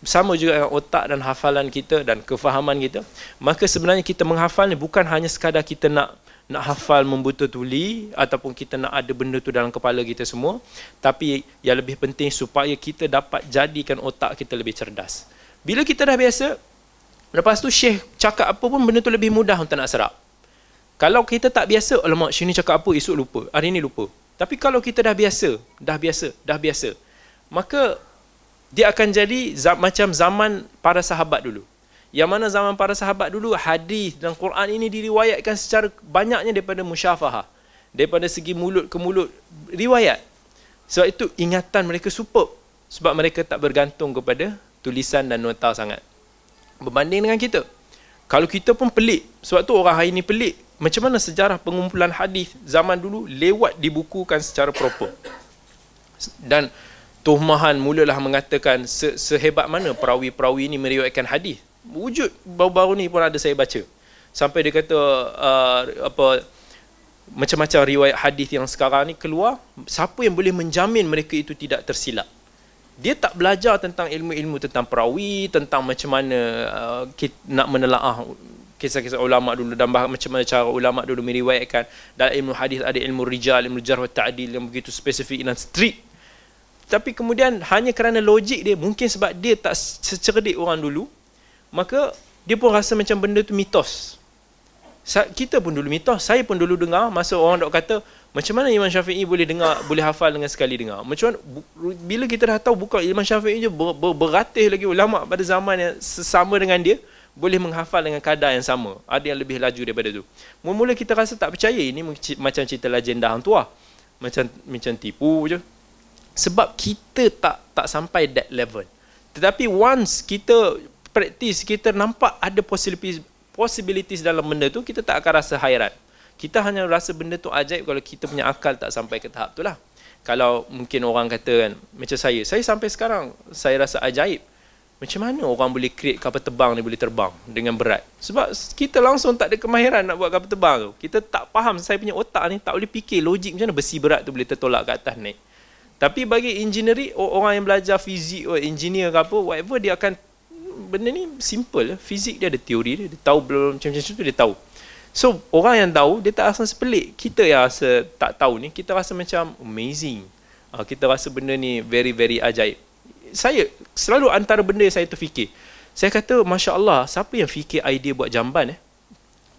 sama juga dengan otak dan hafalan kita dan kefahaman kita maka sebenarnya kita menghafal ni bukan hanya sekadar kita nak nak hafal membuta tuli ataupun kita nak ada benda tu dalam kepala kita semua tapi yang lebih penting supaya kita dapat jadikan otak kita lebih cerdas. Bila kita dah biasa lepas tu syekh cakap apa pun benda tu lebih mudah untuk nak serap kalau kita tak biasa alamak syekh ni cakap apa? esok lupa. Hari ni lupa. Tapi kalau kita dah biasa dah biasa dah biasa maka dia akan jadi macam zaman para sahabat dulu. Yang mana zaman para sahabat dulu hadis dan Quran ini diriwayatkan secara banyaknya daripada musyafahah. Daripada segi mulut ke mulut riwayat. Sebab itu ingatan mereka superb. Sebab mereka tak bergantung kepada tulisan dan nota sangat. Berbanding dengan kita. Kalau kita pun pelik. Sebab tu orang hari ini pelik. Macam mana sejarah pengumpulan hadis zaman dulu lewat dibukukan secara proper. Dan Tuhmahan mulalah mengatakan se sehebat mana perawi-perawi ini meriwayatkan hadis. Wujud baru-baru ni pun ada saya baca. Sampai dia kata uh, apa macam-macam riwayat hadis yang sekarang ni keluar, siapa yang boleh menjamin mereka itu tidak tersilap? Dia tak belajar tentang ilmu-ilmu tentang perawi, tentang macam mana uh, nak menelaah kisah-kisah ulama dulu dan bah- macam mana cara ulama dulu meriwayatkan dalam ilmu hadis ada ilmu rijal, ilmu jarh wa ta'dil yang begitu spesifik dan strict tapi kemudian hanya kerana logik dia mungkin sebab dia tak secerdik orang dulu maka dia pun rasa macam benda tu mitos. Kita pun dulu mitos. Saya pun dulu dengar masa orang dok kata macam mana Imam Syafi'i boleh dengar boleh hafal dengan sekali dengar? Macam mana bila kita dah tahu bukan Imam Syafi'i je ber, ber, beratus lagi ulama pada zaman yang sesama dengan dia boleh menghafal dengan kadar yang sama. Ada yang lebih laju daripada tu. Mula-mula kita rasa tak percaya ini macam cerita legenda hang tua macam macam tipu je. Sebab kita tak tak sampai that level. Tetapi once kita praktis kita nampak ada possibilities possibilities dalam benda tu kita tak akan rasa hairan. Kita hanya rasa benda tu ajaib kalau kita punya akal tak sampai ke tahap tu lah. Kalau mungkin orang kata kan macam saya saya sampai sekarang saya rasa ajaib. Macam mana orang boleh create kapal terbang ni boleh terbang dengan berat? Sebab kita langsung tak ada kemahiran nak buat kapal terbang tu. Kita tak faham saya punya otak ni tak boleh fikir logik macam mana besi berat tu boleh tertolak ke atas naik. Tapi bagi engineering, orang yang belajar fizik engineer ke apa, whatever, dia akan, benda ni simple. Fizik dia ada teori dia, dia tahu belum macam-macam tu, dia tahu. So, orang yang tahu, dia tak rasa sepelik. Kita yang rasa tak tahu ni, kita rasa macam amazing. Uh, kita rasa benda ni very, very ajaib. Saya, selalu antara benda yang saya terfikir. Saya kata, Masya Allah, siapa yang fikir idea buat jamban eh?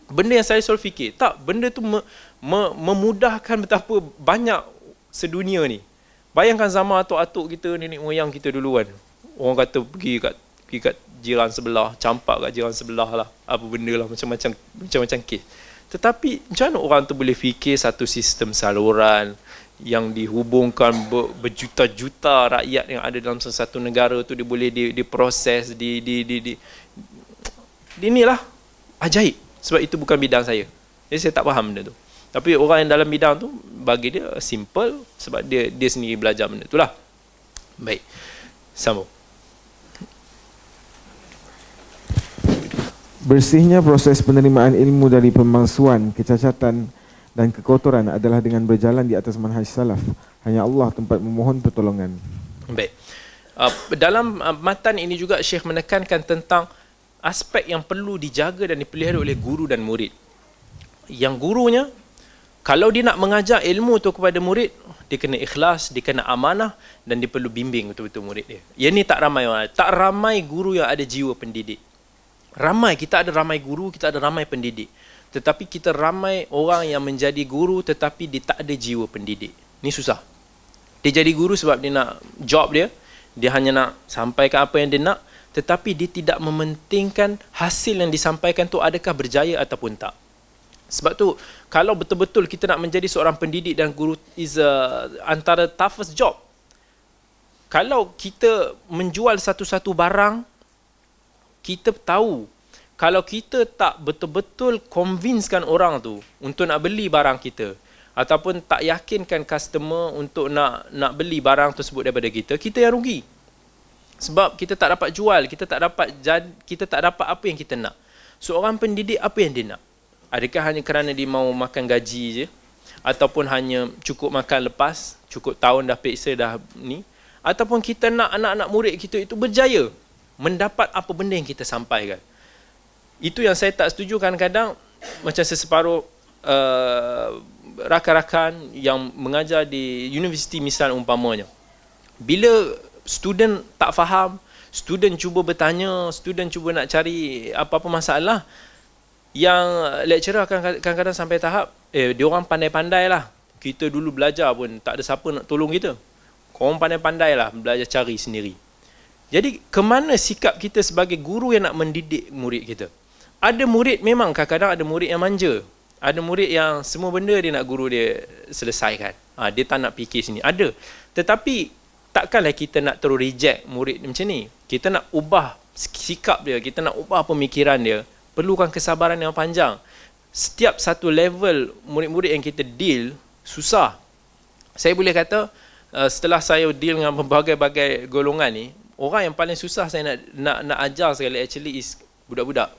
Benda yang saya selalu fikir. Tak, benda tu me, me, memudahkan betapa banyak sedunia ni. Bayangkan zaman atuk-atuk kita, nenek moyang kita dulu kan. Orang kata pergi kat pergi kat jiran sebelah, campak kat jiran sebelah lah. Apa benda lah, macam-macam macam-macam kes. Tetapi macam mana orang tu boleh fikir satu sistem saluran yang dihubungkan ber, berjuta-juta rakyat yang ada dalam satu negara tu dia boleh diproses di di di di, di inilah ajaib sebab itu bukan bidang saya. Jadi saya tak faham benda tu. Tapi orang yang dalam bidang tu bagi dia simple sebab dia dia sendiri belajar benda tu lah. Baik. Sambung. Bersihnya proses penerimaan ilmu dari pemalsuan, kecacatan dan kekotoran adalah dengan berjalan di atas manhaj salaf. Hanya Allah tempat memohon pertolongan. Baik. Uh, dalam uh, matan ini juga Syekh menekankan tentang aspek yang perlu dijaga dan dipelihara oleh guru dan murid. Yang gurunya kalau dia nak mengajar ilmu tu kepada murid, dia kena ikhlas, dia kena amanah dan dia perlu bimbing betul-betul murid dia. Yang ni tak ramai orang. Tak ramai guru yang ada jiwa pendidik. Ramai, kita ada ramai guru, kita ada ramai pendidik. Tetapi kita ramai orang yang menjadi guru tetapi dia tak ada jiwa pendidik. Ni susah. Dia jadi guru sebab dia nak job dia, dia hanya nak sampaikan apa yang dia nak, tetapi dia tidak mementingkan hasil yang disampaikan tu adakah berjaya ataupun tak. Sebab tu kalau betul-betul kita nak menjadi seorang pendidik dan guru is a, antara toughest job. Kalau kita menjual satu-satu barang, kita tahu kalau kita tak betul-betul convincekan orang tu untuk nak beli barang kita, ataupun tak yakinkan customer untuk nak nak beli barang tersebut daripada kita, kita yang rugi. Sebab kita tak dapat jual, kita tak dapat kita tak dapat apa yang kita nak. Seorang pendidik apa yang dia nak? Adakah hanya kerana dia mau makan gaji je ataupun hanya cukup makan lepas, cukup tahun dah peksa dah ni ataupun kita nak anak-anak murid kita itu berjaya mendapat apa benda yang kita sampaikan. Itu yang saya tak setuju kadang-kadang macam seseparuh uh, rakan-rakan yang mengajar di universiti misal umpamanya. Bila student tak faham, student cuba bertanya, student cuba nak cari apa-apa masalah, yang lecturer akan kadang-kadang sampai tahap, eh dia orang pandai-pandai lah. Kita dulu belajar pun tak ada siapa nak tolong kita. Korang pandai-pandai lah belajar cari sendiri. Jadi ke mana sikap kita sebagai guru yang nak mendidik murid kita? Ada murid memang kadang-kadang ada murid yang manja. Ada murid yang semua benda dia nak guru dia selesaikan. Ha, dia tak nak fikir sini. Ada. Tetapi takkanlah kita nak terus reject murid macam ni. Kita nak ubah sikap dia, kita nak ubah pemikiran dia. Perlukan kesabaran yang panjang. Setiap satu level murid-murid yang kita deal, susah. Saya boleh kata, uh, setelah saya deal dengan berbagai-bagai golongan ni, orang yang paling susah saya nak nak, nak ajar sekali actually is budak-budak.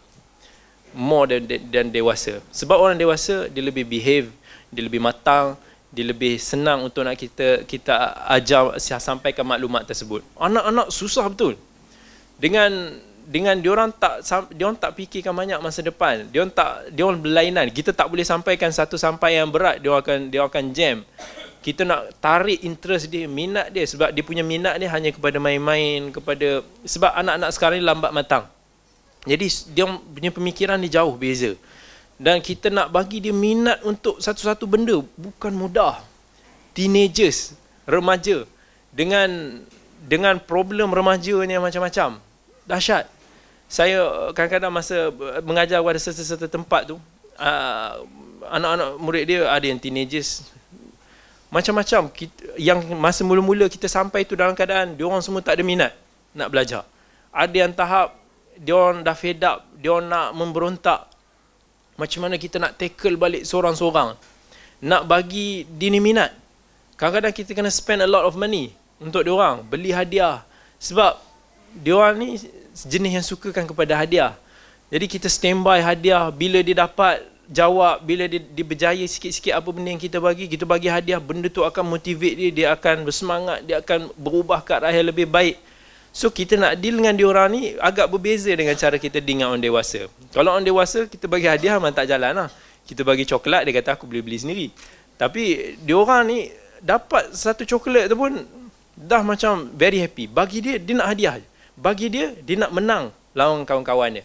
More than, than dewasa. Sebab orang dewasa, dia lebih behave, dia lebih matang, dia lebih senang untuk nak kita kita ajar sampaikan maklumat tersebut. Anak-anak susah betul. Dengan dengan diorang tak diorang tak fikirkan banyak masa depan. Diorang tak diorang berlainan. Kita tak boleh sampaikan satu sampai yang berat, dia akan dia akan jam. Kita nak tarik interest dia, minat dia. Sebab dia punya minat dia hanya kepada main-main, kepada sebab anak-anak sekarang ni lambat matang. Jadi dia punya pemikiran ni jauh beza. Dan kita nak bagi dia minat untuk satu-satu benda. Bukan mudah. Teenagers remaja dengan dengan problem remaja ni macam-macam. Dahsyat. Saya kadang-kadang masa mengajar pada sesuatu tempat tu uh, anak-anak murid dia ada yang teenagers macam-macam yang masa mula-mula kita sampai tu dalam keadaan dia orang semua tak ada minat nak belajar ada yang tahap dia orang dah fed up dia orang nak memberontak macam mana kita nak tackle balik seorang-seorang. Nak bagi dini minat. Kadang-kadang kita kena spend a lot of money untuk diorang. Beli hadiah. Sebab diorang ni jenis yang sukakan kepada hadiah. Jadi kita standby hadiah bila dia dapat jawab, bila dia, dia berjaya sikit-sikit apa benda yang kita bagi, kita bagi hadiah, benda tu akan motivate dia, dia akan bersemangat, dia akan berubah ke arah yang lebih baik. So kita nak deal dengan diorang ni agak berbeza dengan cara kita deal dengan orang dewasa. Kalau orang dewasa kita bagi hadiah memang tak jalan lah. Kita bagi coklat dia kata aku boleh beli sendiri. Tapi diorang ni dapat satu coklat tu pun dah macam very happy. Bagi dia dia nak hadiah. Bagi dia dia nak menang lawan kawan-kawan dia.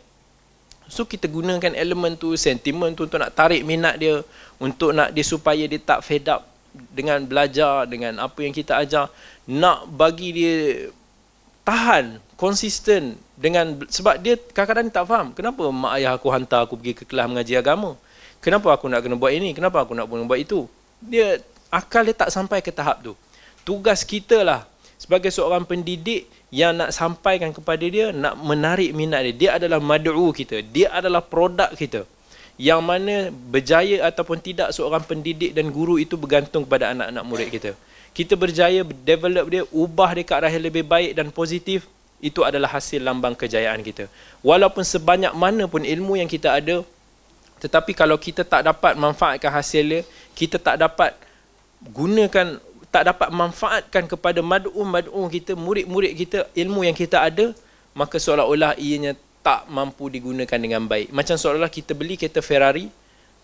So kita gunakan elemen tu, sentimen tu untuk nak tarik minat dia, untuk nak dia supaya dia tak fed up dengan belajar, dengan apa yang kita ajar. Nak bagi dia tahan konsisten dengan sebab dia kadang-kadang tak faham kenapa mak ayah aku hantar aku pergi ke kelas mengaji agama? Kenapa aku nak kena buat ini? Kenapa aku nak kena buat itu? Dia akal dia tak sampai ke tahap tu. Tugas kita lah sebagai seorang pendidik yang nak sampaikan kepada dia nak menarik minat dia. Dia adalah mad'u kita. Dia adalah produk kita. Yang mana berjaya ataupun tidak seorang pendidik dan guru itu bergantung kepada anak-anak murid kita. Kita berjaya develop dia, ubah dia ke arah yang lebih baik dan positif, itu adalah hasil lambang kejayaan kita. Walaupun sebanyak mana pun ilmu yang kita ada, tetapi kalau kita tak dapat manfaatkan hasilnya, kita tak dapat gunakan, tak dapat manfaatkan kepada mad'um-mad'um kita, murid-murid kita, ilmu yang kita ada, maka seolah-olah ianya tak mampu digunakan dengan baik. Macam seolah-olah kita beli kereta Ferrari,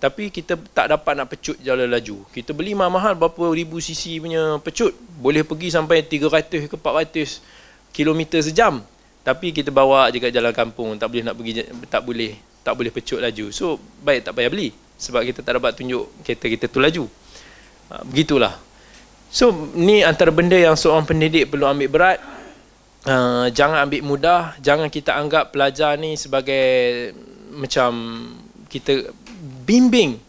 tapi kita tak dapat nak pecut jalan laju. Kita beli mahal-mahal berapa ribu cc punya pecut. Boleh pergi sampai 300 ke 400 kilometer sejam. Tapi kita bawa je kat jalan kampung, tak boleh nak pergi tak boleh tak boleh pecut laju. So baik tak payah beli sebab kita tak dapat tunjuk kereta kita tu laju. Ha, begitulah. So ni antara benda yang seorang pendidik perlu ambil berat. Uh, jangan ambil mudah, jangan kita anggap pelajar ni sebagai macam kita bimbing.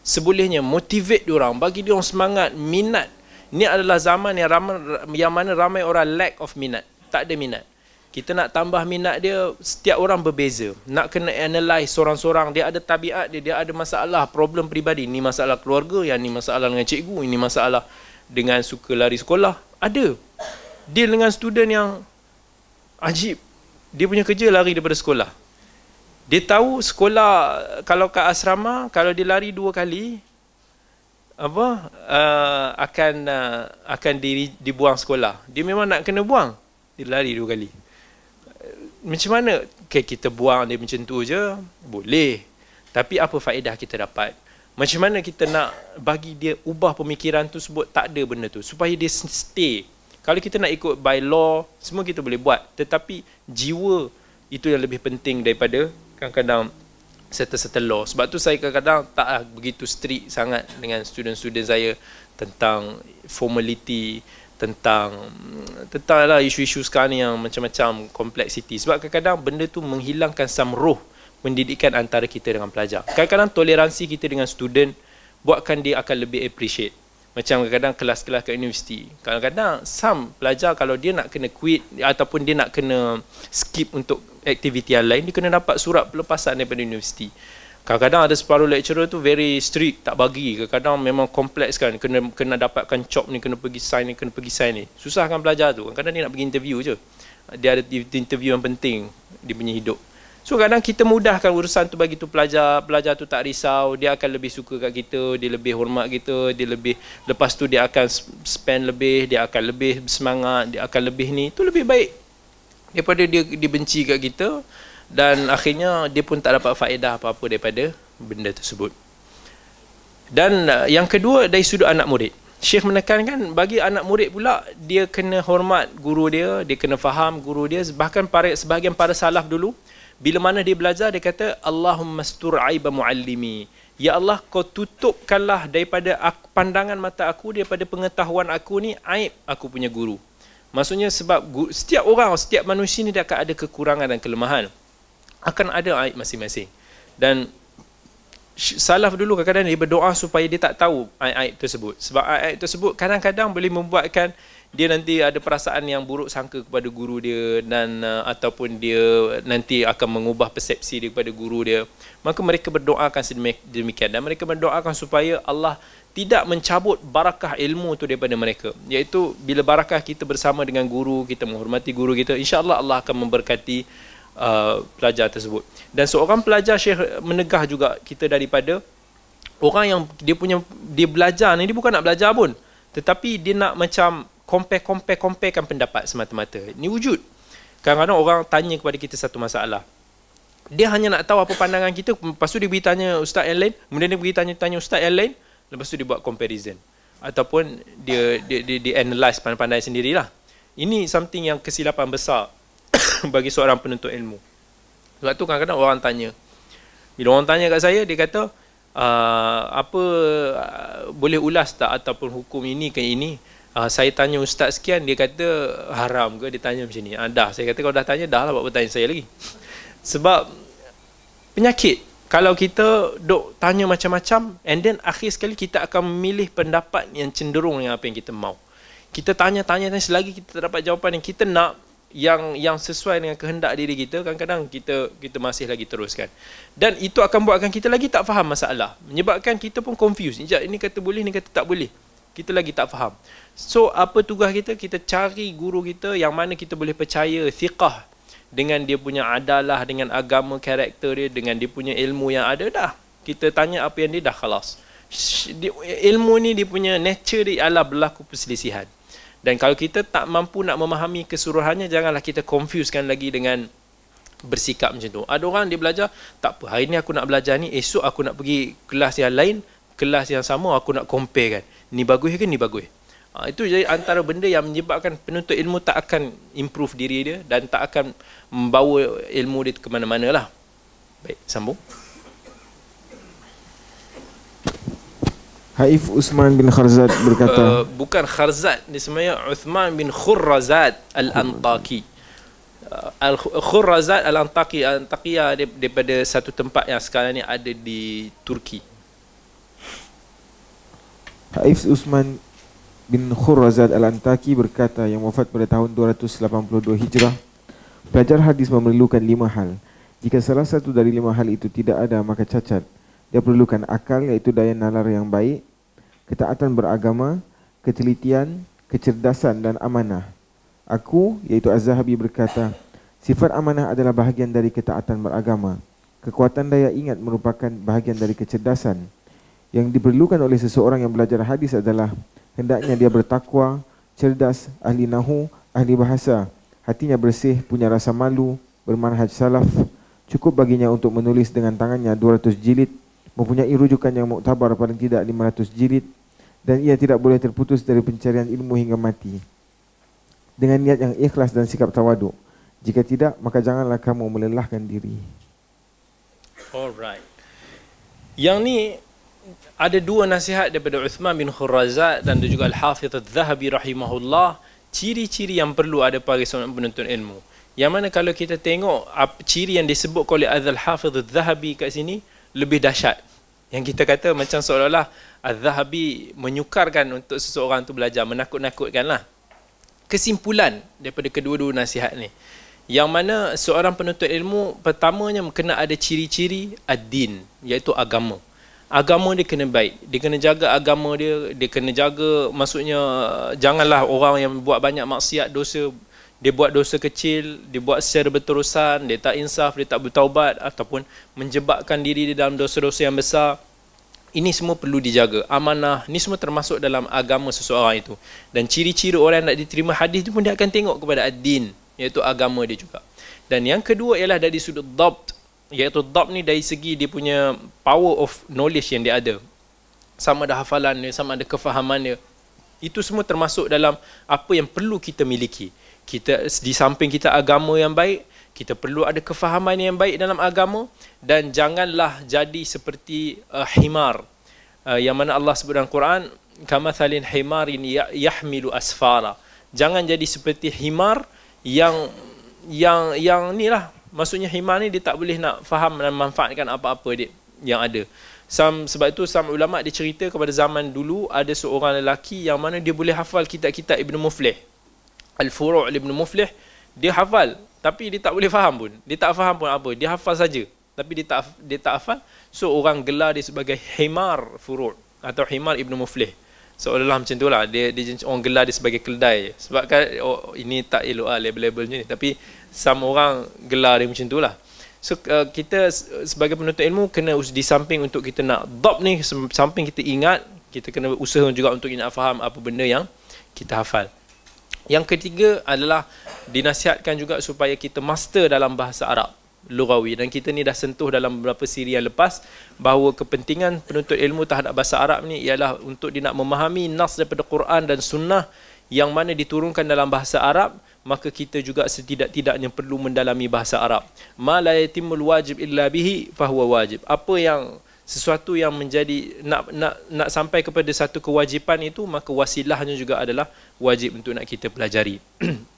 Sebolehnya motivate orang bagi dia orang semangat minat. Ni adalah zaman yang ramai yang mana ramai orang lack of minat. Tak ada minat. Kita nak tambah minat dia setiap orang berbeza. Nak kena analyse seorang-seorang dia ada tabiat dia dia ada masalah problem peribadi. Ni masalah keluarga yang ni masalah dengan cikgu ini masalah dengan suka lari sekolah ada. Deal dengan student yang ajib. Dia punya kerja lari daripada sekolah. Dia tahu sekolah kalau kat asrama kalau dia lari dua kali apa uh, akan uh, akan di, dibuang sekolah. Dia memang nak kena buang. Dia lari dua kali. Macam mana? Okay, kita buang dia macam tu je. Boleh. Tapi apa faedah kita dapat macam mana kita nak bagi dia ubah pemikiran tu sebut tak ada benda tu. Supaya dia stay. Kalau kita nak ikut by law semua kita boleh buat. Tetapi jiwa itu yang lebih penting daripada kadang-kadang certain-certain law. Sebab tu saya kadang-kadang tak begitu strict sangat dengan student-student saya tentang formality tentang tentang lah isu-isu sekarang ni yang macam-macam kompleksiti sebab kadang-kadang benda tu menghilangkan samruh pendidikan antara kita dengan pelajar kadang-kadang toleransi kita dengan student buatkan dia akan lebih appreciate macam kadang-kadang kelas-kelas kat universiti kadang-kadang some pelajar kalau dia nak kena quit ataupun dia nak kena skip untuk aktiviti yang lain dia kena dapat surat pelepasan daripada universiti Kadang-kadang ada separuh lecturer tu very strict, tak bagi. Kadang-kadang memang kompleks kan, kena kena dapatkan job ni, kena pergi sign ni, kena pergi sign ni. Susah kan belajar tu. Kadang-kadang dia nak pergi interview je. Dia ada interview yang penting di punya hidup. So kadang kita mudahkan urusan tu bagi tu pelajar, pelajar tu tak risau, dia akan lebih suka kat kita, dia lebih hormat kita, dia lebih lepas tu dia akan spend lebih, dia akan lebih semangat, dia akan lebih ni. Tu lebih baik daripada dia dibenci kat kita dan akhirnya dia pun tak dapat faedah apa-apa daripada benda tersebut. Dan uh, yang kedua dari sudut anak murid. Syekh menekankan bagi anak murid pula dia kena hormat guru dia, dia kena faham guru dia. Bahkan para sebahagian para salaf dulu bila mana dia belajar dia kata Allahumma stur aiba muallimi. Ya Allah kau tutupkanlah daripada aku, pandangan mata aku daripada pengetahuan aku ni aib aku punya guru. Maksudnya sebab setiap orang, setiap manusia ni dia akan ada kekurangan dan kelemahan akan ada aib masing-masing. Dan salaf dulu kadang-kadang dia berdoa supaya dia tak tahu aib-aib tersebut. Sebab aib tersebut kadang-kadang boleh membuatkan dia nanti ada perasaan yang buruk sangka kepada guru dia dan uh, ataupun dia nanti akan mengubah persepsi dia kepada guru dia. Maka mereka berdoakan sedemikian dan mereka berdoakan supaya Allah tidak mencabut barakah ilmu tu daripada mereka. Iaitu bila barakah kita bersama dengan guru, kita menghormati guru kita, insya-Allah Allah akan memberkati uh, pelajar tersebut. Dan seorang pelajar Syekh menegah juga kita daripada orang yang dia punya dia belajar ni dia bukan nak belajar pun. Tetapi dia nak macam compare-compare-comparekan pendapat semata-mata. Ini wujud. Kadang-kadang orang tanya kepada kita satu masalah. Dia hanya nak tahu apa pandangan kita, lepas tu dia pergi tanya ustaz yang lain, kemudian dia pergi tanya-tanya ustaz yang lain, lepas tu dia buat comparison. Ataupun dia dia dia, dia analyse pandai-pandai sendirilah. Ini something yang kesilapan besar bagi seorang penuntut ilmu. Sebab tu kadang-kadang orang tanya. Bila orang tanya kat saya, dia kata, uh, apa uh, boleh ulas tak ataupun hukum ini ke ini? Uh, saya tanya ustaz sekian, dia kata haram ke? Dia tanya macam ni. Ah, dah, saya kata kalau dah tanya, dah lah buat bertanya saya lagi. Sebab penyakit. Kalau kita duk tanya macam-macam, and then akhir sekali kita akan memilih pendapat yang cenderung dengan apa yang kita mau. Kita tanya-tanya selagi kita dapat jawapan yang kita nak, yang yang sesuai dengan kehendak diri kita kadang-kadang kita kita masih lagi teruskan dan itu akan buatkan kita lagi tak faham masalah menyebabkan kita pun confused ini, kata boleh ini kata tak boleh kita lagi tak faham. So apa tugas kita? Kita cari guru kita yang mana kita boleh percaya thiqah dengan dia punya adalah dengan agama karakter dia dengan dia punya ilmu yang ada dah. Kita tanya apa yang dia dah khalas. Ilmu ni dia punya nature dia adalah berlaku perselisihan. Dan kalau kita tak mampu nak memahami keseluruhannya, janganlah kita confusekan lagi dengan bersikap macam tu. Ada orang dia belajar, tak apa, hari ni aku nak belajar ni, esok aku nak pergi kelas yang lain, kelas yang sama aku nak compare kan. Ni bagus ke ni bagus? Ha, itu jadi antara benda yang menyebabkan penuntut ilmu tak akan improve diri dia dan tak akan membawa ilmu dia ke mana-mana lah. Baik, sambung. Haif Usman bin Kharzad berkata uh, bukan Kharzad ni sebenarnya Uthman bin Khurrazad Al-Antaki uh, Al-Khurrazad Al-Antaki Al-Antakiya daripada satu tempat yang sekarang ni ada di Turki Haif Usman bin Khurrazad Al-Antaki berkata yang wafat pada tahun 282 Hijrah Pelajar hadis memerlukan lima hal. Jika salah satu dari lima hal itu tidak ada, maka cacat. Dia perlukan akal iaitu daya nalar yang baik, ketaatan beragama, ketelitian, kecerdasan dan amanah. Aku, iaitu Az-Zahabi berkata, sifat amanah adalah bahagian dari ketaatan beragama. Kekuatan daya ingat merupakan bahagian dari kecerdasan. Yang diperlukan oleh seseorang yang belajar hadis adalah hendaknya dia bertakwa, cerdas, ahli nahu, ahli bahasa, hatinya bersih, punya rasa malu, bermanhaj salaf, cukup baginya untuk menulis dengan tangannya 200 jilid, mempunyai rujukan yang muktabar paling tidak 500 jilid, dan ia tidak boleh terputus dari pencarian ilmu hingga mati. Dengan niat yang ikhlas dan sikap tawaduk. Jika tidak, maka janganlah kamu melelahkan diri. Alright. Yang ni ada dua nasihat daripada Uthman bin Khurrazat dan juga Al-Hafidh Al-Zahabi rahimahullah ciri-ciri yang perlu ada pada seorang penuntut ilmu. Yang mana kalau kita tengok ciri yang disebut oleh Al-Hafidh Al-Zahabi kat sini lebih dahsyat. Yang kita kata macam seolah-olah Al-Zahabi menyukarkan untuk seseorang tu belajar, menakut-nakutkan lah. Kesimpulan daripada kedua-dua nasihat ni. Yang mana seorang penuntut ilmu pertamanya kena ada ciri-ciri ad-din, iaitu agama agama dia kena baik. Dia kena jaga agama dia dia kena jaga maksudnya janganlah orang yang buat banyak maksiat dosa. Dia buat dosa kecil dia buat secara berterusan dia tak insaf dia tak bertaubat ataupun menjebakkan diri dia dalam dosa-dosa yang besar. Ini semua perlu dijaga. Amanah ni semua termasuk dalam agama seseorang itu. Dan ciri-ciri orang yang nak diterima hadis itu pun dia akan tengok kepada ad-din iaitu agama dia juga. Dan yang kedua ialah dari sudut dabt iaitu dab ni dari segi dia punya power of knowledge yang dia ada. Sama ada hafalan dia sama ada kefahaman dia. Itu semua termasuk dalam apa yang perlu kita miliki. Kita di samping kita agama yang baik kita perlu ada kefahaman yang baik dalam agama dan janganlah jadi seperti uh, himar. Uh, yang mana Allah sebut dalam Quran kama thalin himarin ya-, yahmilu asfara jangan jadi seperti himar yang yang yang ni lah maksudnya himar ni dia tak boleh nak faham dan manfaatkan apa-apa dia yang ada. Sam, sebab itu sama ulama dia cerita kepada zaman dulu ada seorang lelaki yang mana dia boleh hafal kitab-kitab Ibn Muflih. Al-Furu' Ibn Muflih dia hafal tapi dia tak boleh faham pun. Dia tak faham pun apa. Dia hafal saja tapi dia tak dia tak hafal. So orang gelar dia sebagai himar furu' atau himar Ibn Muflih seolah-olah macam tu lah. Dia, dia orang gelar dia sebagai keldai sebab kan oh, ini tak elok lah label-label ni. Tapi sama orang gelar dia macam tu lah. So uh, kita sebagai penuntut ilmu kena di samping untuk kita nak dop ni samping kita ingat kita kena usaha juga untuk nak faham apa benda yang kita hafal. Yang ketiga adalah dinasihatkan juga supaya kita master dalam bahasa Arab lugawi. Dan kita ni dah sentuh dalam beberapa siri yang lepas bahawa kepentingan penuntut ilmu terhadap bahasa Arab ni ialah untuk dia nak memahami nas daripada Quran dan sunnah yang mana diturunkan dalam bahasa Arab maka kita juga setidak-tidaknya perlu mendalami bahasa Arab. Ma la yatimul wajib illa bihi fahuwa wajib. Apa yang sesuatu yang menjadi nak nak nak sampai kepada satu kewajipan itu maka wasilahnya juga adalah wajib untuk nak kita pelajari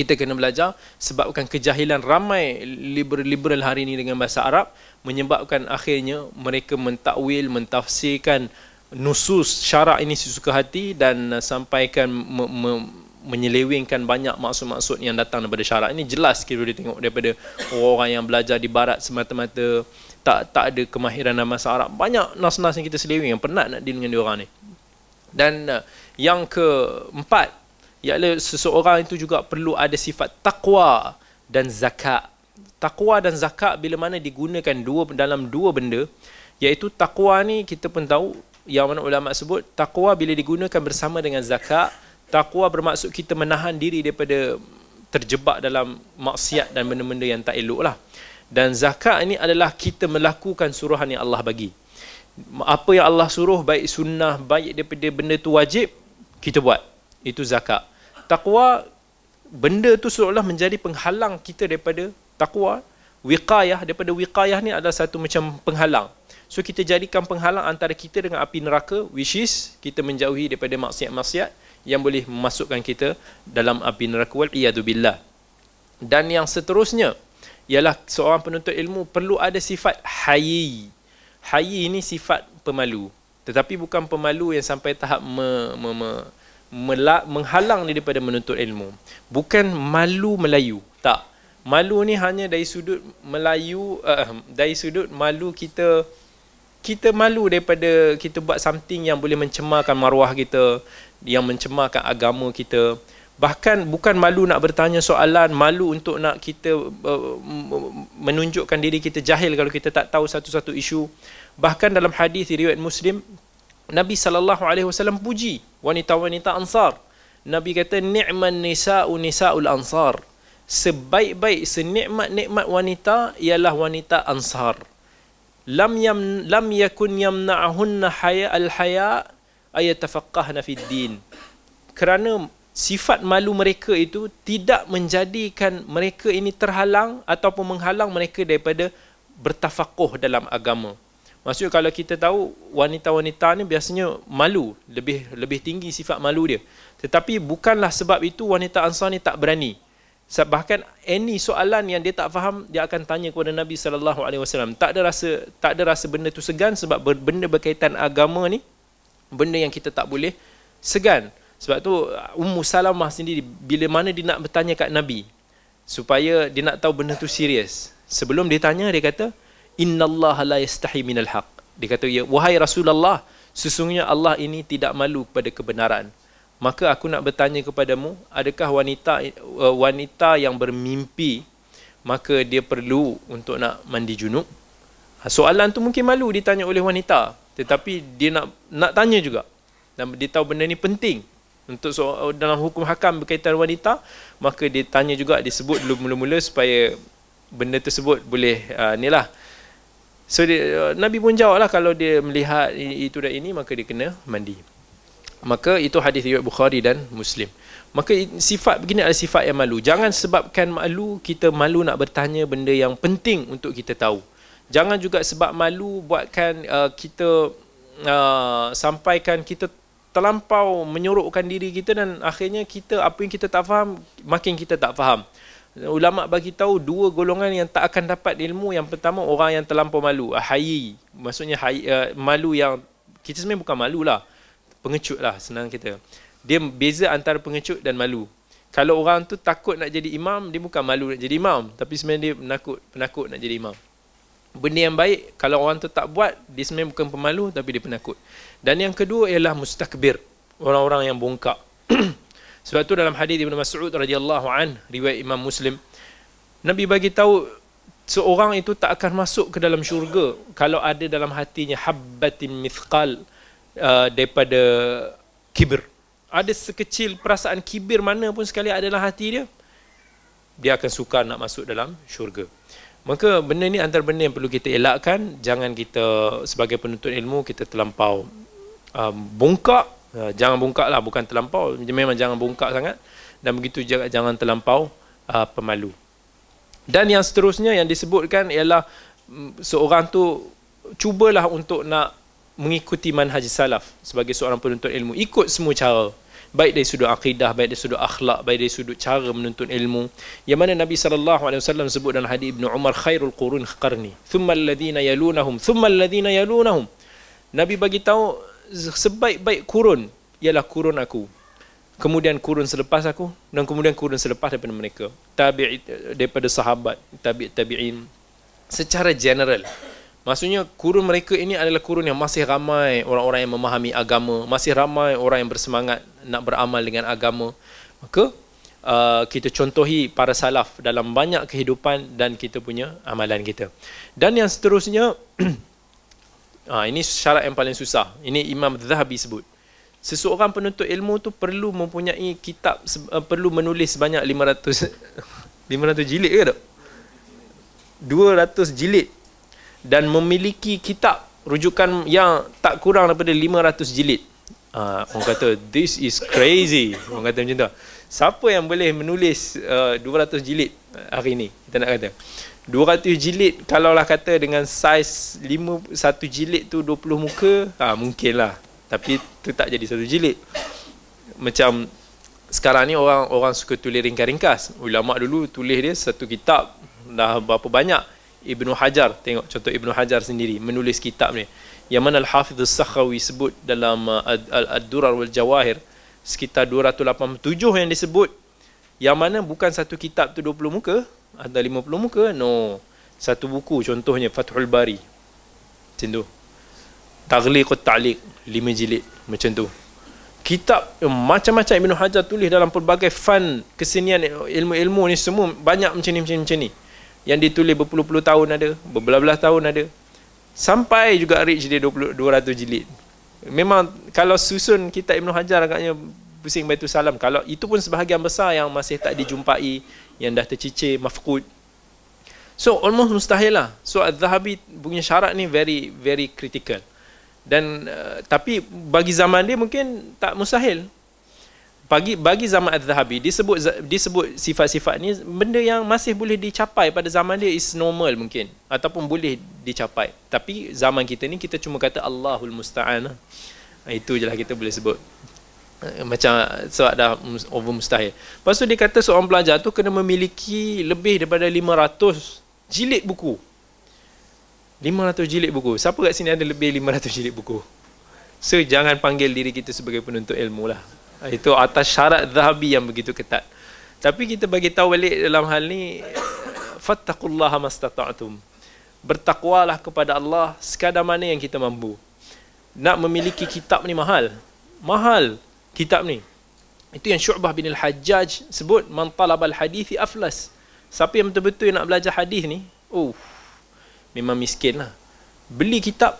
kita kena belajar sebabkan kejahilan ramai liberal-liberal hari ini dengan bahasa Arab menyebabkan akhirnya mereka mentakwil, mentafsirkan nusus syarak ini sesuka hati dan sampaikan me, me, menyelewengkan banyak maksud-maksud yang datang daripada syarak ini. Jelas kita boleh tengok daripada orang yang belajar di barat semata-mata tak tak ada kemahiran dalam bahasa Arab. Banyak nas-nas yang kita seleweng yang penat nak deal dengan dia orang ni. Dan uh, yang keempat ialah seseorang itu juga perlu ada sifat takwa dan zakat. Takwa dan zakat bila mana digunakan dua dalam dua benda, iaitu takwa ni kita pun tahu yang mana ulama sebut takwa bila digunakan bersama dengan zakat, takwa bermaksud kita menahan diri daripada terjebak dalam maksiat dan benda-benda yang tak elok lah. Dan zakat ini adalah kita melakukan suruhan yang Allah bagi. Apa yang Allah suruh, baik sunnah, baik daripada benda tu wajib, kita buat. Itu zakat. Takwa benda tu seolah menjadi penghalang kita daripada takwa wiqayah daripada wiqayah ni adalah satu macam penghalang. So kita jadikan penghalang antara kita dengan api neraka which is kita menjauhi daripada maksiat-maksiat yang boleh memasukkan kita dalam api neraka. Wal billah. Dan yang seterusnya ialah seorang penuntut ilmu perlu ada sifat hayi. Hayi ini sifat pemalu. Tetapi bukan pemalu yang sampai tahap me, me, me, menghalang dia daripada menuntut ilmu bukan malu Melayu tak Malu ni hanya dari sudut Melayu uh, dari sudut malu kita kita malu daripada kita buat something yang boleh mencemarkan maruah kita, yang mencemarkan agama kita. Bahkan bukan malu nak bertanya soalan, malu untuk nak kita uh, menunjukkan diri kita jahil kalau kita tak tahu satu-satu isu. Bahkan dalam hadis riwayat Muslim, Nabi sallallahu alaihi wasallam puji wanita-wanita Ansar. Nabi kata ni'man nisa'u nisa'ul Ansar. Sebaik-baik senikmat-nikmat wanita ialah wanita ansar. Lam yam lam yakun yamna'hunna haya al haya ayatafaqqahna fid din. Kerana sifat malu mereka itu tidak menjadikan mereka ini terhalang ataupun menghalang mereka daripada bertafakuh dalam agama maksudnya kalau kita tahu wanita-wanita ni biasanya malu lebih lebih tinggi sifat malu dia. Tetapi bukanlah sebab itu wanita ansar ni tak berani. Bahkan any soalan yang dia tak faham dia akan tanya kepada Nabi sallallahu alaihi wasallam. Tak ada rasa tak ada rasa benda tu segan sebab benda berkaitan agama ni benda yang kita tak boleh segan. Sebab tu Ummu Salamah sendiri bila mana dia nak bertanya kat Nabi supaya dia nak tahu benda tu serius sebelum dia tanya dia kata innallaha la yastahi minal haq. Dia kata ya wahai Rasulullah sesungguhnya Allah ini tidak malu kepada kebenaran. Maka aku nak bertanya kepadamu adakah wanita uh, wanita yang bermimpi maka dia perlu untuk nak mandi junub? Ha, soalan tu mungkin malu ditanya oleh wanita tetapi dia nak nak tanya juga. Dan dia tahu benda ni penting untuk so, dalam hukum hakam berkaitan wanita maka dia tanya juga disebut dulu mula-mula supaya benda tersebut boleh uh, ni lah so dia, uh, Nabi pun jawab lah kalau dia melihat itu dan ini maka dia kena mandi. Maka itu hadis riwayat Bukhari dan Muslim. Maka sifat begini adalah sifat yang malu. Jangan sebabkan malu kita malu nak bertanya benda yang penting untuk kita tahu. Jangan juga sebab malu buatkan uh, kita uh, sampaikan kita terlampau menyorokkan diri kita dan akhirnya kita apa yang kita tak faham makin kita tak faham ulama bagi tahu dua golongan yang tak akan dapat ilmu. Yang pertama orang yang terlampau malu. Hayi maksudnya hayi, uh, malu yang kita sebenarnya bukan malu lah. Pengecut lah senang kita. Dia beza antara pengecut dan malu. Kalau orang tu takut nak jadi imam dia bukan malu nak jadi imam. Tapi sebenarnya dia penakut penakut nak jadi imam. Benda yang baik kalau orang tu tak buat dia sebenarnya bukan pemalu tapi dia penakut. Dan yang kedua ialah mustakbir. Orang-orang yang bongkak sebab tu dalam hadis Ibn Mas'ud radhiyallahu an riwayat Imam Muslim Nabi bagi tahu seorang itu tak akan masuk ke dalam syurga kalau ada dalam hatinya habbatin mithqal uh, daripada kibir. Ada sekecil perasaan kibir mana pun sekali ada dalam hati dia, dia akan suka nak masuk dalam syurga. Maka benda ni antara benda yang perlu kita elakkan. Jangan kita sebagai penuntut ilmu, kita terlampau um, bongkak. Uh, jangan bongkak lah, bukan terlampau. Memang jangan bongkak sangat. Dan begitu juga jangan terlampau uh, pemalu. Dan yang seterusnya yang disebutkan ialah um, seorang tu cubalah untuk nak mengikuti manhaj salaf sebagai seorang penuntut ilmu ikut semua cara baik dari sudut akidah baik dari sudut akhlak baik dari sudut cara menuntut ilmu yang mana Nabi sallallahu alaihi wasallam sebut dalam hadis Ibnu Umar khairul qurun qarni thumma alladhina yalunahum thumma alladhina yalunahum Nabi bagi tahu sebaik-baik kurun ialah kurun aku kemudian kurun selepas aku dan kemudian kurun selepas daripada mereka tabi' daripada sahabat tabi' tabi'in secara general Maksudnya kurun mereka ini adalah kurun yang masih ramai orang-orang yang memahami agama, masih ramai orang yang bersemangat nak beramal dengan agama. Maka uh, kita contohi para salaf dalam banyak kehidupan dan kita punya amalan kita. Dan yang seterusnya uh, ini syarat yang paling susah. Ini Imam Zahabi sebut. Seseorang penuntut ilmu tu perlu mempunyai kitab uh, perlu menulis sebanyak 500 500 jilid ke tak? 200 jilid dan memiliki kitab rujukan yang tak kurang daripada 500 jilid. Uh, orang kata this is crazy. Orang kata macam tu. Siapa yang boleh menulis uh, 200 jilid hari ini? Kita nak kata. 200 jilid kalaulah kata dengan saiz 5 satu jilid tu 20 muka, ha, mungkinlah. Tapi tu tak jadi satu jilid. Macam sekarang ni orang orang suka tulis ringkas-ringkas. Ulama dulu tulis dia satu kitab dah berapa banyak Ibnu Hajar tengok contoh Ibnu Hajar sendiri menulis kitab ni yang mana Al-Hafidh As-Sakhawi sebut dalam uh, Ad-Durar wal Jawahir sekitar 287 yang disebut yang mana bukan satu kitab tu 20 muka Ada 50 muka? No. Satu buku contohnya Fathul Bari. Macam tu. Taghliqut Ta'liq. Lima jilid. Macam tu. Kitab macam-macam Ibn Hajar tulis dalam pelbagai fan kesenian ilmu-ilmu ni semua banyak macam ni, macam ni, macam ni. Yang ditulis berpuluh-puluh tahun ada. Berbelah-belah tahun ada. Sampai juga reach dia 20, 200 jilid. Memang kalau susun kitab Ibn Hajar agaknya pusing baitu salam. Kalau itu pun sebahagian besar yang masih tak dijumpai, yang dah tercicir, mafkud. So almost mustahil lah. So Al-Zahabi punya syarat ni very very critical. Dan uh, tapi bagi zaman dia mungkin tak mustahil. Bagi bagi zaman Az-Zahabi disebut disebut sifat-sifat ni benda yang masih boleh dicapai pada zaman dia is normal mungkin ataupun boleh dicapai. Tapi zaman kita ni kita cuma kata Allahul Musta'an. Ha, itu je lah kita boleh sebut. Ha, macam sebab dah over mustahil. Lepas tu dia kata seorang pelajar tu kena memiliki lebih daripada 500 jilid buku. 500 jilid buku. Siapa kat sini ada lebih 500 jilid buku? So jangan panggil diri kita sebagai penuntut ilmu lah. Itu atas syarat zahabi yang begitu ketat. Tapi kita bagi tahu balik dalam hal ni fattaqullaha mastata'tum. Bertakwalah kepada Allah sekadar mana yang kita mampu. Nak memiliki kitab ni mahal. Mahal kitab ni. Itu yang Syu'bah bin Al-Hajjaj sebut man talabal hadithi aflas. Siapa yang betul-betul nak belajar hadis ni, oh, memang miskin lah. Beli kitab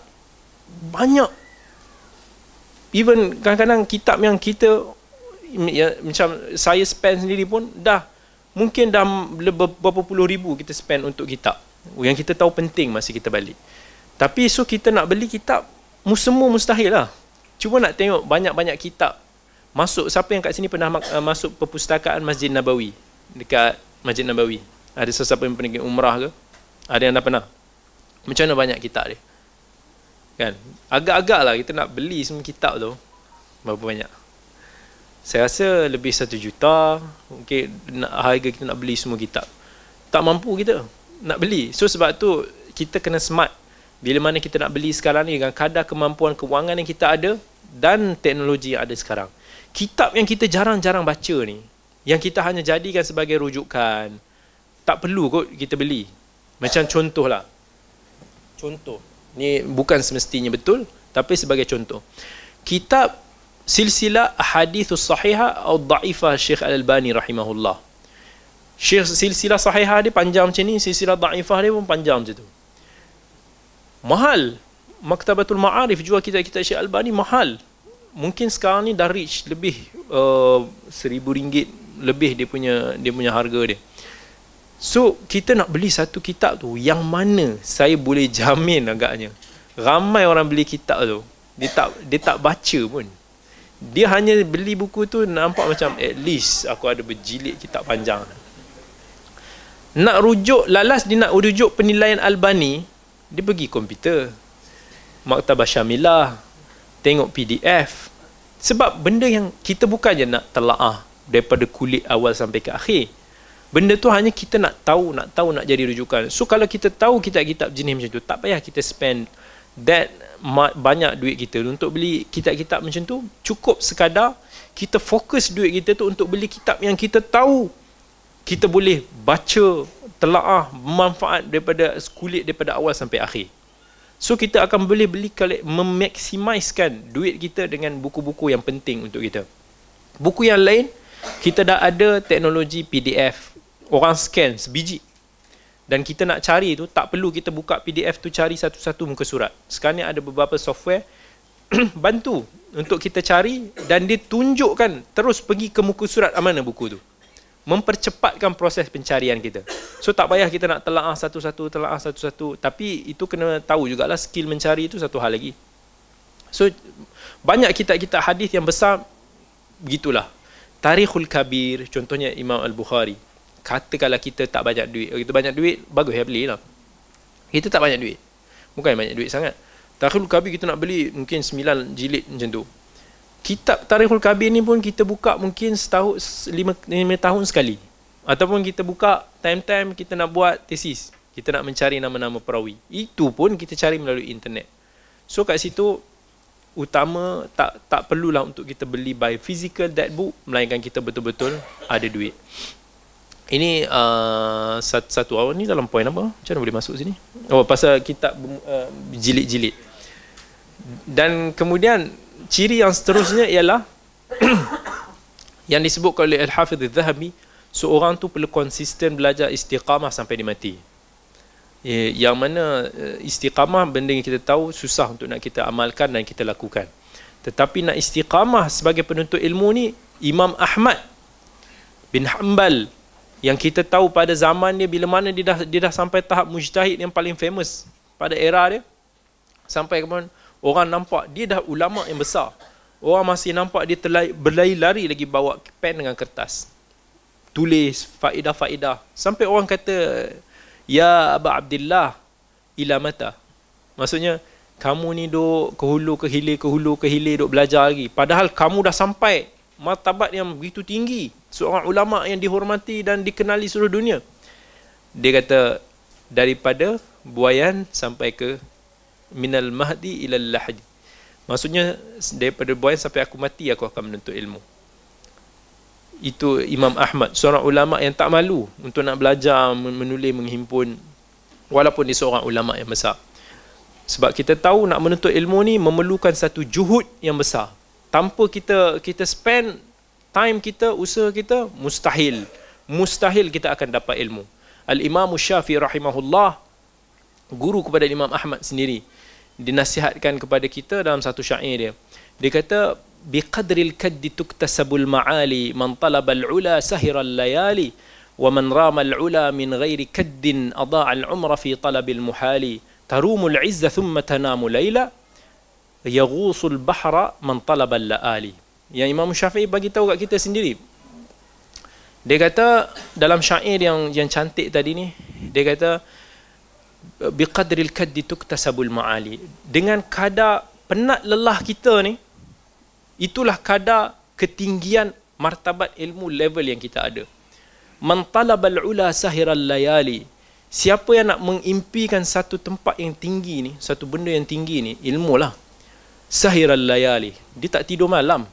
banyak even kadang-kadang kitab yang kita ya, macam saya spend sendiri pun dah mungkin dah berapa puluh ribu kita spend untuk kitab yang kita tahu penting masa kita balik tapi so kita nak beli kitab semua mustahil lah cuba nak tengok banyak-banyak kitab masuk siapa yang kat sini pernah uh, masuk perpustakaan Masjid Nabawi dekat Masjid Nabawi ada sesiapa yang pernah umrah ke ada yang dah pernah macam mana banyak kitab dia Kan? Agak-agak lah kita nak beli semua kitab tu. Berapa banyak? Saya rasa lebih satu juta. Mungkin nak, harga kita nak beli semua kitab. Tak mampu kita nak beli. So sebab tu kita kena smart. Bila mana kita nak beli sekarang ni dengan kadar kemampuan kewangan yang kita ada dan teknologi yang ada sekarang. Kitab yang kita jarang-jarang baca ni. Yang kita hanya jadikan sebagai rujukan. Tak perlu kot kita beli. Macam contoh lah. Contoh. Ni bukan semestinya betul tapi sebagai contoh. Kitab Silsilah Hadithus Sahihah atau Dhaifah Syekh Al-Albani rahimahullah. Syekh silsilah sahihah dia panjang macam ni, silsilah dhaifah dia pun panjang macam tu. Mahal. Maktabatul Ma'arif jual kitab-kitab Syekh Al-Albani mahal. Mungkin sekarang ni dah reach lebih uh, seribu ringgit lebih dia punya dia punya harga dia. So kita nak beli satu kitab tu yang mana saya boleh jamin agaknya ramai orang beli kitab tu dia tak dia tak baca pun. Dia hanya beli buku tu nampak macam at least aku ada berjilid kitab panjang. Nak rujuk lalas dia nak rujuk penilaian Albani, dia pergi komputer. Maktabah Syamilah, tengok PDF. Sebab benda yang kita bukannya nak telaah daripada kulit awal sampai ke akhir. Benda tu hanya kita nak tahu, nak tahu, nak jadi rujukan. So kalau kita tahu kitab-kitab jenis macam tu, tak payah kita spend that banyak duit kita untuk beli kitab-kitab macam tu. Cukup sekadar kita fokus duit kita tu untuk beli kitab yang kita tahu kita boleh baca, telaah, manfaat daripada kulit daripada awal sampai akhir. So kita akan boleh beli memaksimiskan duit kita dengan buku-buku yang penting untuk kita. Buku yang lain, kita dah ada teknologi PDF orang scan sebiji. Dan kita nak cari tu tak perlu kita buka PDF tu cari satu-satu muka surat. Sekarang ada beberapa software bantu untuk kita cari dan dia tunjukkan terus pergi ke muka surat mana buku tu mempercepatkan proses pencarian kita. So tak payah kita nak telaah satu-satu telaah satu-satu. Tapi itu kena tahu jugalah skill mencari itu satu hal lagi. So banyak kitab-kitab hadis yang besar begitulah. Tarikhul Kabir contohnya Imam Al-Bukhari. Katakanlah kita tak banyak duit. Kita banyak duit bagus ya belilah. Kita tak banyak duit. Bukan banyak duit sangat. Tarikhul Kabir kita nak beli mungkin 9 jilid macam tu kitab Tarikhul Kabir ni pun kita buka mungkin setahun 5, 5 tahun sekali ataupun kita buka time-time kita nak buat tesis kita nak mencari nama-nama perawi itu pun kita cari melalui internet so kat situ utama tak tak perlulah untuk kita beli by physical that book melainkan kita betul-betul ada duit ini uh, satu, satu awal ni dalam poin apa? Macam mana boleh masuk sini? Oh, pasal kitab uh, jilid-jilid. Dan kemudian ciri yang seterusnya ialah yang disebut oleh Al-Hafidh Al-Zahabi seorang tu perlu konsisten belajar istiqamah sampai dia mati. Ya, yang mana uh, istiqamah benda yang kita tahu susah untuk nak kita amalkan dan kita lakukan. Tetapi nak istiqamah sebagai penuntut ilmu ni Imam Ahmad bin Hanbal yang kita tahu pada zaman dia bila mana dia dah dia dah sampai tahap mujtahid yang paling famous pada era dia sampai kemudian orang nampak dia dah ulama yang besar. Orang masih nampak dia terlai, berlari-lari lagi bawa pen dengan kertas. Tulis faedah-faedah. Sampai orang kata ya Aba Abdullah ila mata. Maksudnya kamu ni duk ke hulu ke hilir ke hulu ke hilir duk belajar lagi. Padahal kamu dah sampai martabat yang begitu tinggi seorang ulama yang dihormati dan dikenali seluruh dunia. Dia kata daripada buayan sampai ke minal mahdi ilal lahdi maksudnya daripada buayan sampai aku mati aku akan menuntut ilmu. Itu Imam Ahmad. Seorang ulama yang tak malu untuk nak belajar menulis menghimpun. Walaupun dia seorang ulama yang besar. Sebab kita tahu nak menuntut ilmu ni memerlukan satu juhud yang besar. Tanpa kita kita spend time kita, usaha kita, mustahil. Mustahil kita akan dapat ilmu. Al-Imam Syafi'i rahimahullah, guru kepada Imam Ahmad sendiri, dinasihatkan kepada kita dalam satu syair dia. Dia kata, biqadril kaddi tuktasabul ma'ali, man talabal ula sahiral layali, wa man ramal ula min ghairi kaddin ada'al umra fi talabil muhali, tarumul izza thumma tanamu layla, yaghusul bahra man talabal la'ali yang Imam Syafi'i bagi tahu kat kita sendiri. Dia kata dalam syair yang yang cantik tadi ni, dia kata biqadril kaddi tuktasabul ma'ali. Dengan kadar penat lelah kita ni, itulah kadar ketinggian martabat ilmu level yang kita ada. Man talabal ula sahiral layali. Siapa yang nak mengimpikan satu tempat yang tinggi ni, satu benda yang tinggi ni, ilmu lah. Sahiral layali. Dia tak tidur malam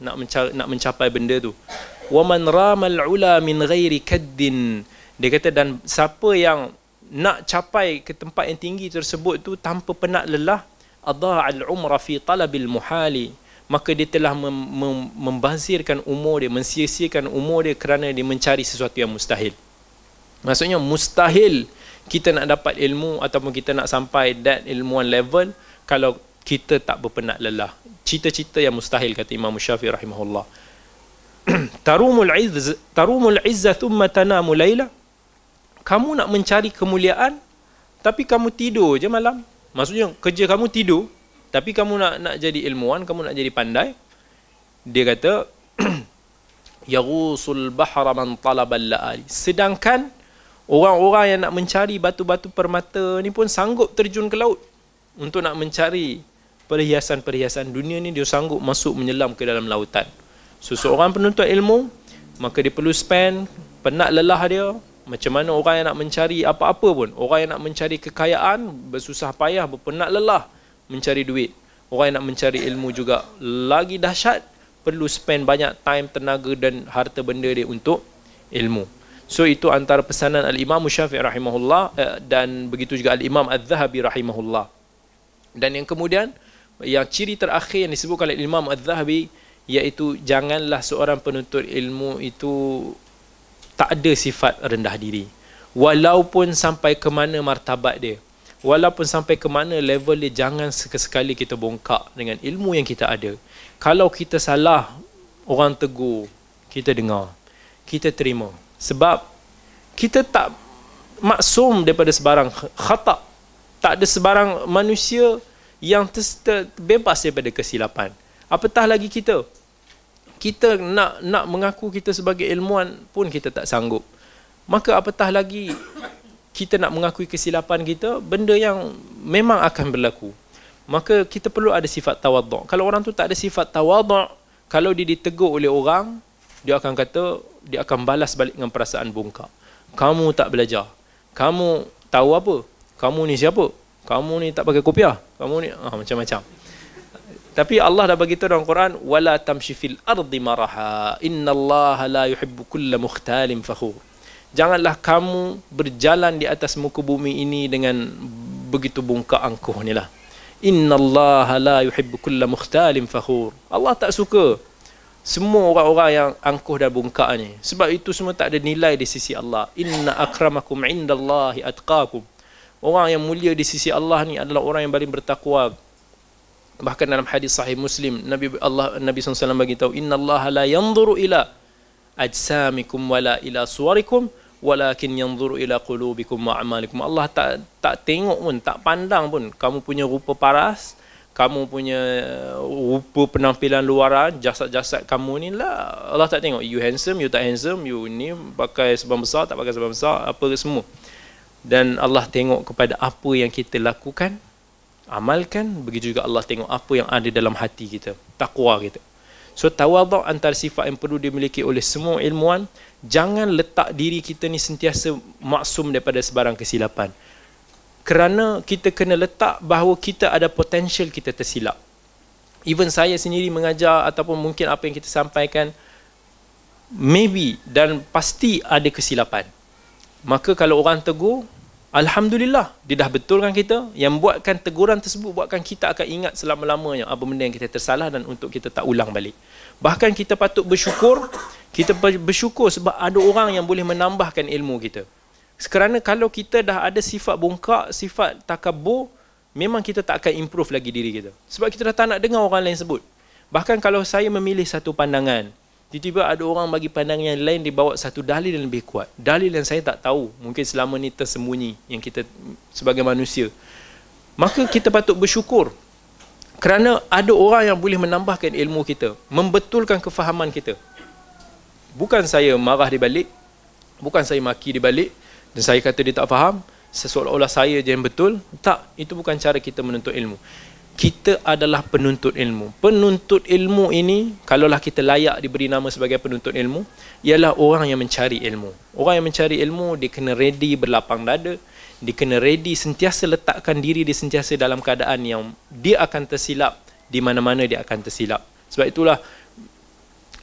nak mencapai, nak mencapai benda tu wa man ramal ula min ghairi kaddin dia kata dan siapa yang nak capai ke tempat yang tinggi tersebut tu tanpa penat lelah adha al umra fi talabil muhali. Maka dia telah mem, mem, membazirkan umur dia mensia-siakan umur dia kerana dia mencari sesuatu yang mustahil. Maksudnya mustahil kita nak dapat ilmu ataupun kita nak sampai that ilmuan level kalau kita tak berpenat lelah. Cita-cita yang mustahil kata Imam Syafi'i rahimahullah. Tarumul izz tarumul izza thumma tanamu laila kamu nak mencari kemuliaan tapi kamu tidur je malam. Maksudnya kerja kamu tidur tapi kamu nak nak jadi ilmuwan kamu nak jadi pandai. Dia kata yaghusul bahra man talaba laali. Sedangkan orang-orang yang nak mencari batu-batu permata ni pun sanggup terjun ke laut untuk nak mencari perhiasan-perhiasan dunia ni dia sanggup masuk menyelam ke dalam lautan. So seorang penuntut ilmu maka dia perlu spend penat lelah dia macam mana orang yang nak mencari apa-apa pun. Orang yang nak mencari kekayaan bersusah payah berpenat lelah mencari duit. Orang yang nak mencari ilmu juga lagi dahsyat perlu spend banyak time tenaga dan harta benda dia untuk ilmu. So itu antara pesanan al-Imam Syafi'i rahimahullah eh, dan begitu juga al-Imam Az-Zahabi rahimahullah. Dan yang kemudian yang ciri terakhir yang disebutkan oleh Imam Az-Zahabi iaitu janganlah seorang penuntut ilmu itu tak ada sifat rendah diri walaupun sampai ke mana martabat dia walaupun sampai ke mana level dia jangan sekali kita bongkak dengan ilmu yang kita ada kalau kita salah orang tegur kita dengar kita terima sebab kita tak maksum daripada sebarang khata tak ada sebarang manusia yang terbebas daripada kesilapan. Apatah lagi kita. Kita nak nak mengaku kita sebagai ilmuwan pun kita tak sanggup. Maka apatah lagi kita nak mengakui kesilapan kita, benda yang memang akan berlaku. Maka kita perlu ada sifat tawaduk. Kalau orang tu tak ada sifat tawaduk, kalau dia ditegur oleh orang, dia akan kata, dia akan balas balik dengan perasaan bongkak. Kamu tak belajar. Kamu tahu apa? Kamu ni siapa? kamu ni tak pakai kopiah kamu ni ah, macam-macam tapi Allah dah bagi tahu dalam Quran wala tamshi fil ardi maraha innallaha la yuhibbu kulla mukhtalin fakhur Janganlah kamu berjalan di atas muka bumi ini dengan begitu bungkak angkuh ni lah. Inna Allah la yuhibbu kulla mukhtalin fakhur. Allah tak suka semua orang-orang yang angkuh dan bungkak ni. Sebab itu semua tak ada nilai di sisi Allah. Inna akramakum indallahi atqakum. Orang yang mulia di sisi Allah ni adalah orang yang paling bertakwa. Bahkan dalam hadis sahih Muslim, Nabi Allah Nabi SAW bagi tahu, "Inna Allah la yanzuru ila ajsamikum wala ila suwarikum." walakin yanzuru ila qulubikum wa a'malikum Allah tak tak tengok pun tak pandang pun kamu punya rupa paras kamu punya rupa penampilan luaran jasad-jasad kamu ni lah Allah tak tengok you handsome you tak handsome you ni pakai sebab besar tak pakai sebab besar apa semua dan Allah tengok kepada apa yang kita lakukan amalkan begitu juga Allah tengok apa yang ada dalam hati kita takwa kita so tawaduk antara sifat yang perlu dimiliki oleh semua ilmuwan jangan letak diri kita ni sentiasa maksum daripada sebarang kesilapan. Kerana kita kena letak bahawa kita ada potensial kita tersilap. Even saya sendiri mengajar ataupun mungkin apa yang kita sampaikan maybe dan pasti ada kesilapan. Maka kalau orang tegur, Alhamdulillah, dia dah betulkan kita. Yang buatkan teguran tersebut buatkan kita akan ingat selama-lamanya apa benda yang kita tersalah dan untuk kita tak ulang balik. Bahkan kita patut bersyukur kita bersyukur sebab ada orang yang boleh menambahkan ilmu kita. Kerana kalau kita dah ada sifat bongkak, sifat takabur, memang kita tak akan improve lagi diri kita. Sebab kita dah tak nak dengar orang lain sebut. Bahkan kalau saya memilih satu pandangan, tiba-tiba ada orang bagi pandangan yang lain dibawa satu dalil yang lebih kuat. Dalil yang saya tak tahu, mungkin selama ni tersembunyi yang kita sebagai manusia. Maka kita patut bersyukur. Kerana ada orang yang boleh menambahkan ilmu kita, membetulkan kefahaman kita. Bukan saya marah di balik bukan saya maki di balik dan saya kata dia tak faham seolah-olah saya je yang betul. Tak itu bukan cara kita menuntut ilmu kita adalah penuntut ilmu. Penuntut ilmu ini kalaulah kita layak diberi nama sebagai penuntut ilmu ialah orang yang mencari ilmu. Orang yang mencari ilmu dia kena ready berlapang dada dia kena ready sentiasa letakkan diri dia sentiasa dalam keadaan yang dia akan tersilap di mana-mana dia akan tersilap. Sebab itulah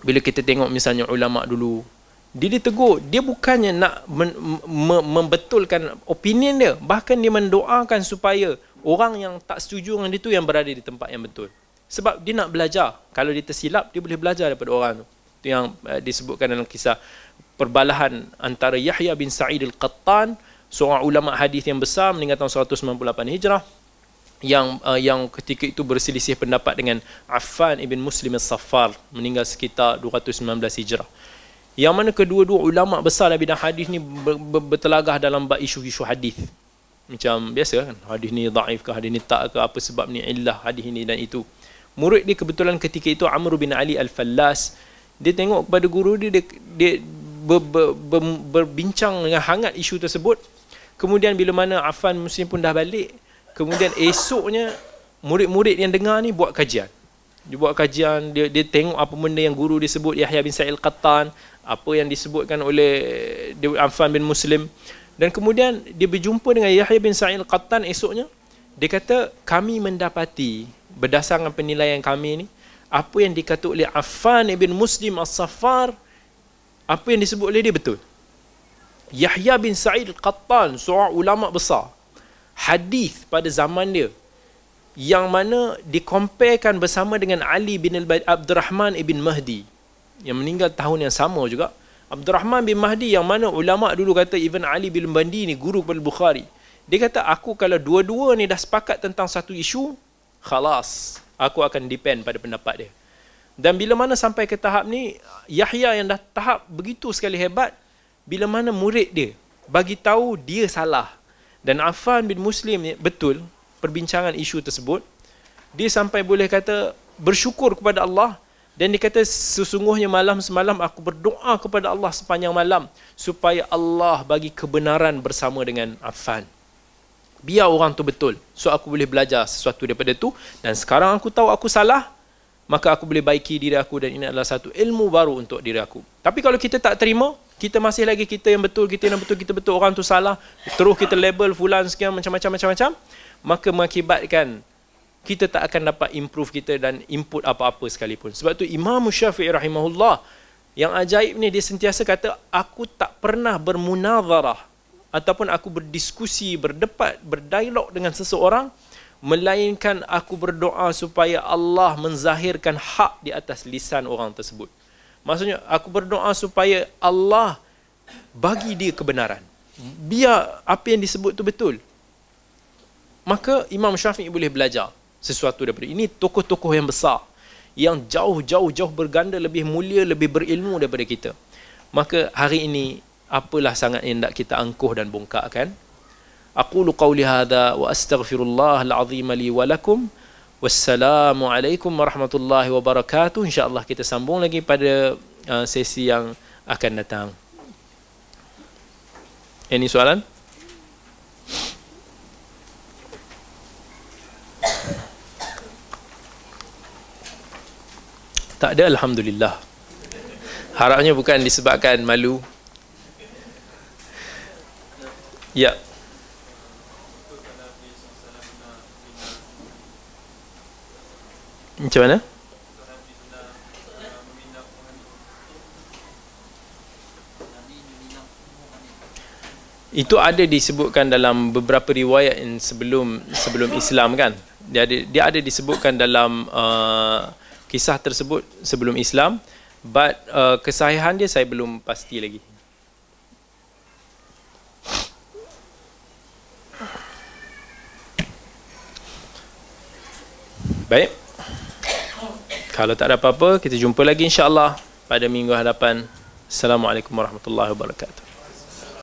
bila kita tengok misalnya ulama dulu dia ditegur dia bukannya nak men, me, membetulkan opinion dia. Bahkan dia mendoakan supaya orang yang tak setuju dengan dia tu yang berada di tempat yang betul sebab dia nak belajar kalau dia tersilap dia boleh belajar daripada orang tu itu yang uh, disebutkan dalam kisah perbalahan antara Yahya bin Sa'id al-Qattan seorang ulama hadis yang besar meninggal tahun 198 Hijrah yang uh, yang ketika itu berselisih pendapat dengan Affan ibn Muslim al-Saffar meninggal sekitar 219 Hijrah. Yang mana kedua-dua ulama besar dalam bidang hadis ni ber, ber, bertelagah dalam bab isu-isu hadis. Macam biasa kan, hadis ni dhaif ke, hadis ni tak ke, apa sebab ni illah hadis ni dan itu. Murid dia kebetulan ketika itu Amr bin Ali al-Fallas, dia tengok kepada guru dia dia, dia ber, ber, ber, berbincang dengan hangat isu tersebut. Kemudian bila mana Affan Muslim pun dah balik, Kemudian esoknya murid-murid yang dengar ni buat kajian. Dia buat kajian, dia dia tengok apa benda yang guru disebut Yahya bin Sa'il Qattan, apa yang disebutkan oleh Affan bin Muslim. Dan kemudian dia berjumpa dengan Yahya bin Sa'il Qattan esoknya. Dia kata, kami mendapati berdasarkan penilaian kami ni, apa yang dikata oleh Affan bin Muslim As-Safar, apa yang disebut oleh dia betul. Yahya bin Sa'id Qattan, seorang ulama besar, hadis pada zaman dia yang mana dikomparekan bersama dengan Ali bin Abdul Rahman ibn Mahdi yang meninggal tahun yang sama juga Abdul bin Mahdi yang mana ulama dulu kata Ibn Ali bin Mahdi ni guru kepada Bukhari dia kata aku kalau dua-dua ni dah sepakat tentang satu isu khalas aku akan depend pada pendapat dia dan bila mana sampai ke tahap ni Yahya yang dah tahap begitu sekali hebat bila mana murid dia bagi tahu dia salah dan Affan bin Muslim ni betul perbincangan isu tersebut. Dia sampai boleh kata bersyukur kepada Allah dan dia kata sesungguhnya malam semalam aku berdoa kepada Allah sepanjang malam supaya Allah bagi kebenaran bersama dengan Affan. Biar orang tu betul. So aku boleh belajar sesuatu daripada tu dan sekarang aku tahu aku salah maka aku boleh baiki diri aku dan ini adalah satu ilmu baru untuk diri aku. Tapi kalau kita tak terima, kita masih lagi kita yang betul, kita yang betul, kita betul, orang tu salah, terus kita label fulan sekian macam-macam macam-macam, maka mengakibatkan kita tak akan dapat improve kita dan input apa-apa sekalipun. Sebab tu Imam Syafi'i rahimahullah Yang ajaib ni dia sentiasa kata aku tak pernah bermunazarah ataupun aku berdiskusi, berdebat, berdialog dengan seseorang melainkan aku berdoa supaya Allah menzahirkan hak di atas lisan orang tersebut. Maksudnya aku berdoa supaya Allah bagi dia kebenaran. Biar apa yang disebut tu betul. Maka Imam Syafi'i boleh belajar sesuatu daripada ini tokoh-tokoh yang besar yang jauh-jauh jauh berganda lebih mulia lebih berilmu daripada kita. Maka hari ini apalah sangat yang nak kita angkuh dan bongkakkan aqulu qawli hadha wa astaghfirullah alazim li wa lakum. Wassalamualaikum warahmatullahi wabarakatuh. Insyaallah kita sambung lagi pada uh, sesi yang akan datang. Ini soalan? Tak ada Alhamdulillah Harapnya bukan disebabkan malu Ya Macam mana? Itu ada disebutkan dalam beberapa riwayat yang sebelum sebelum Islam kan. Dia ada dia ada disebutkan dalam uh, kisah tersebut sebelum Islam but uh, kesahihan dia saya belum pasti lagi. Baik. Kalau tak ada apa-apa, kita jumpa lagi insya-Allah pada minggu hadapan. Assalamualaikum warahmatullahi wabarakatuh.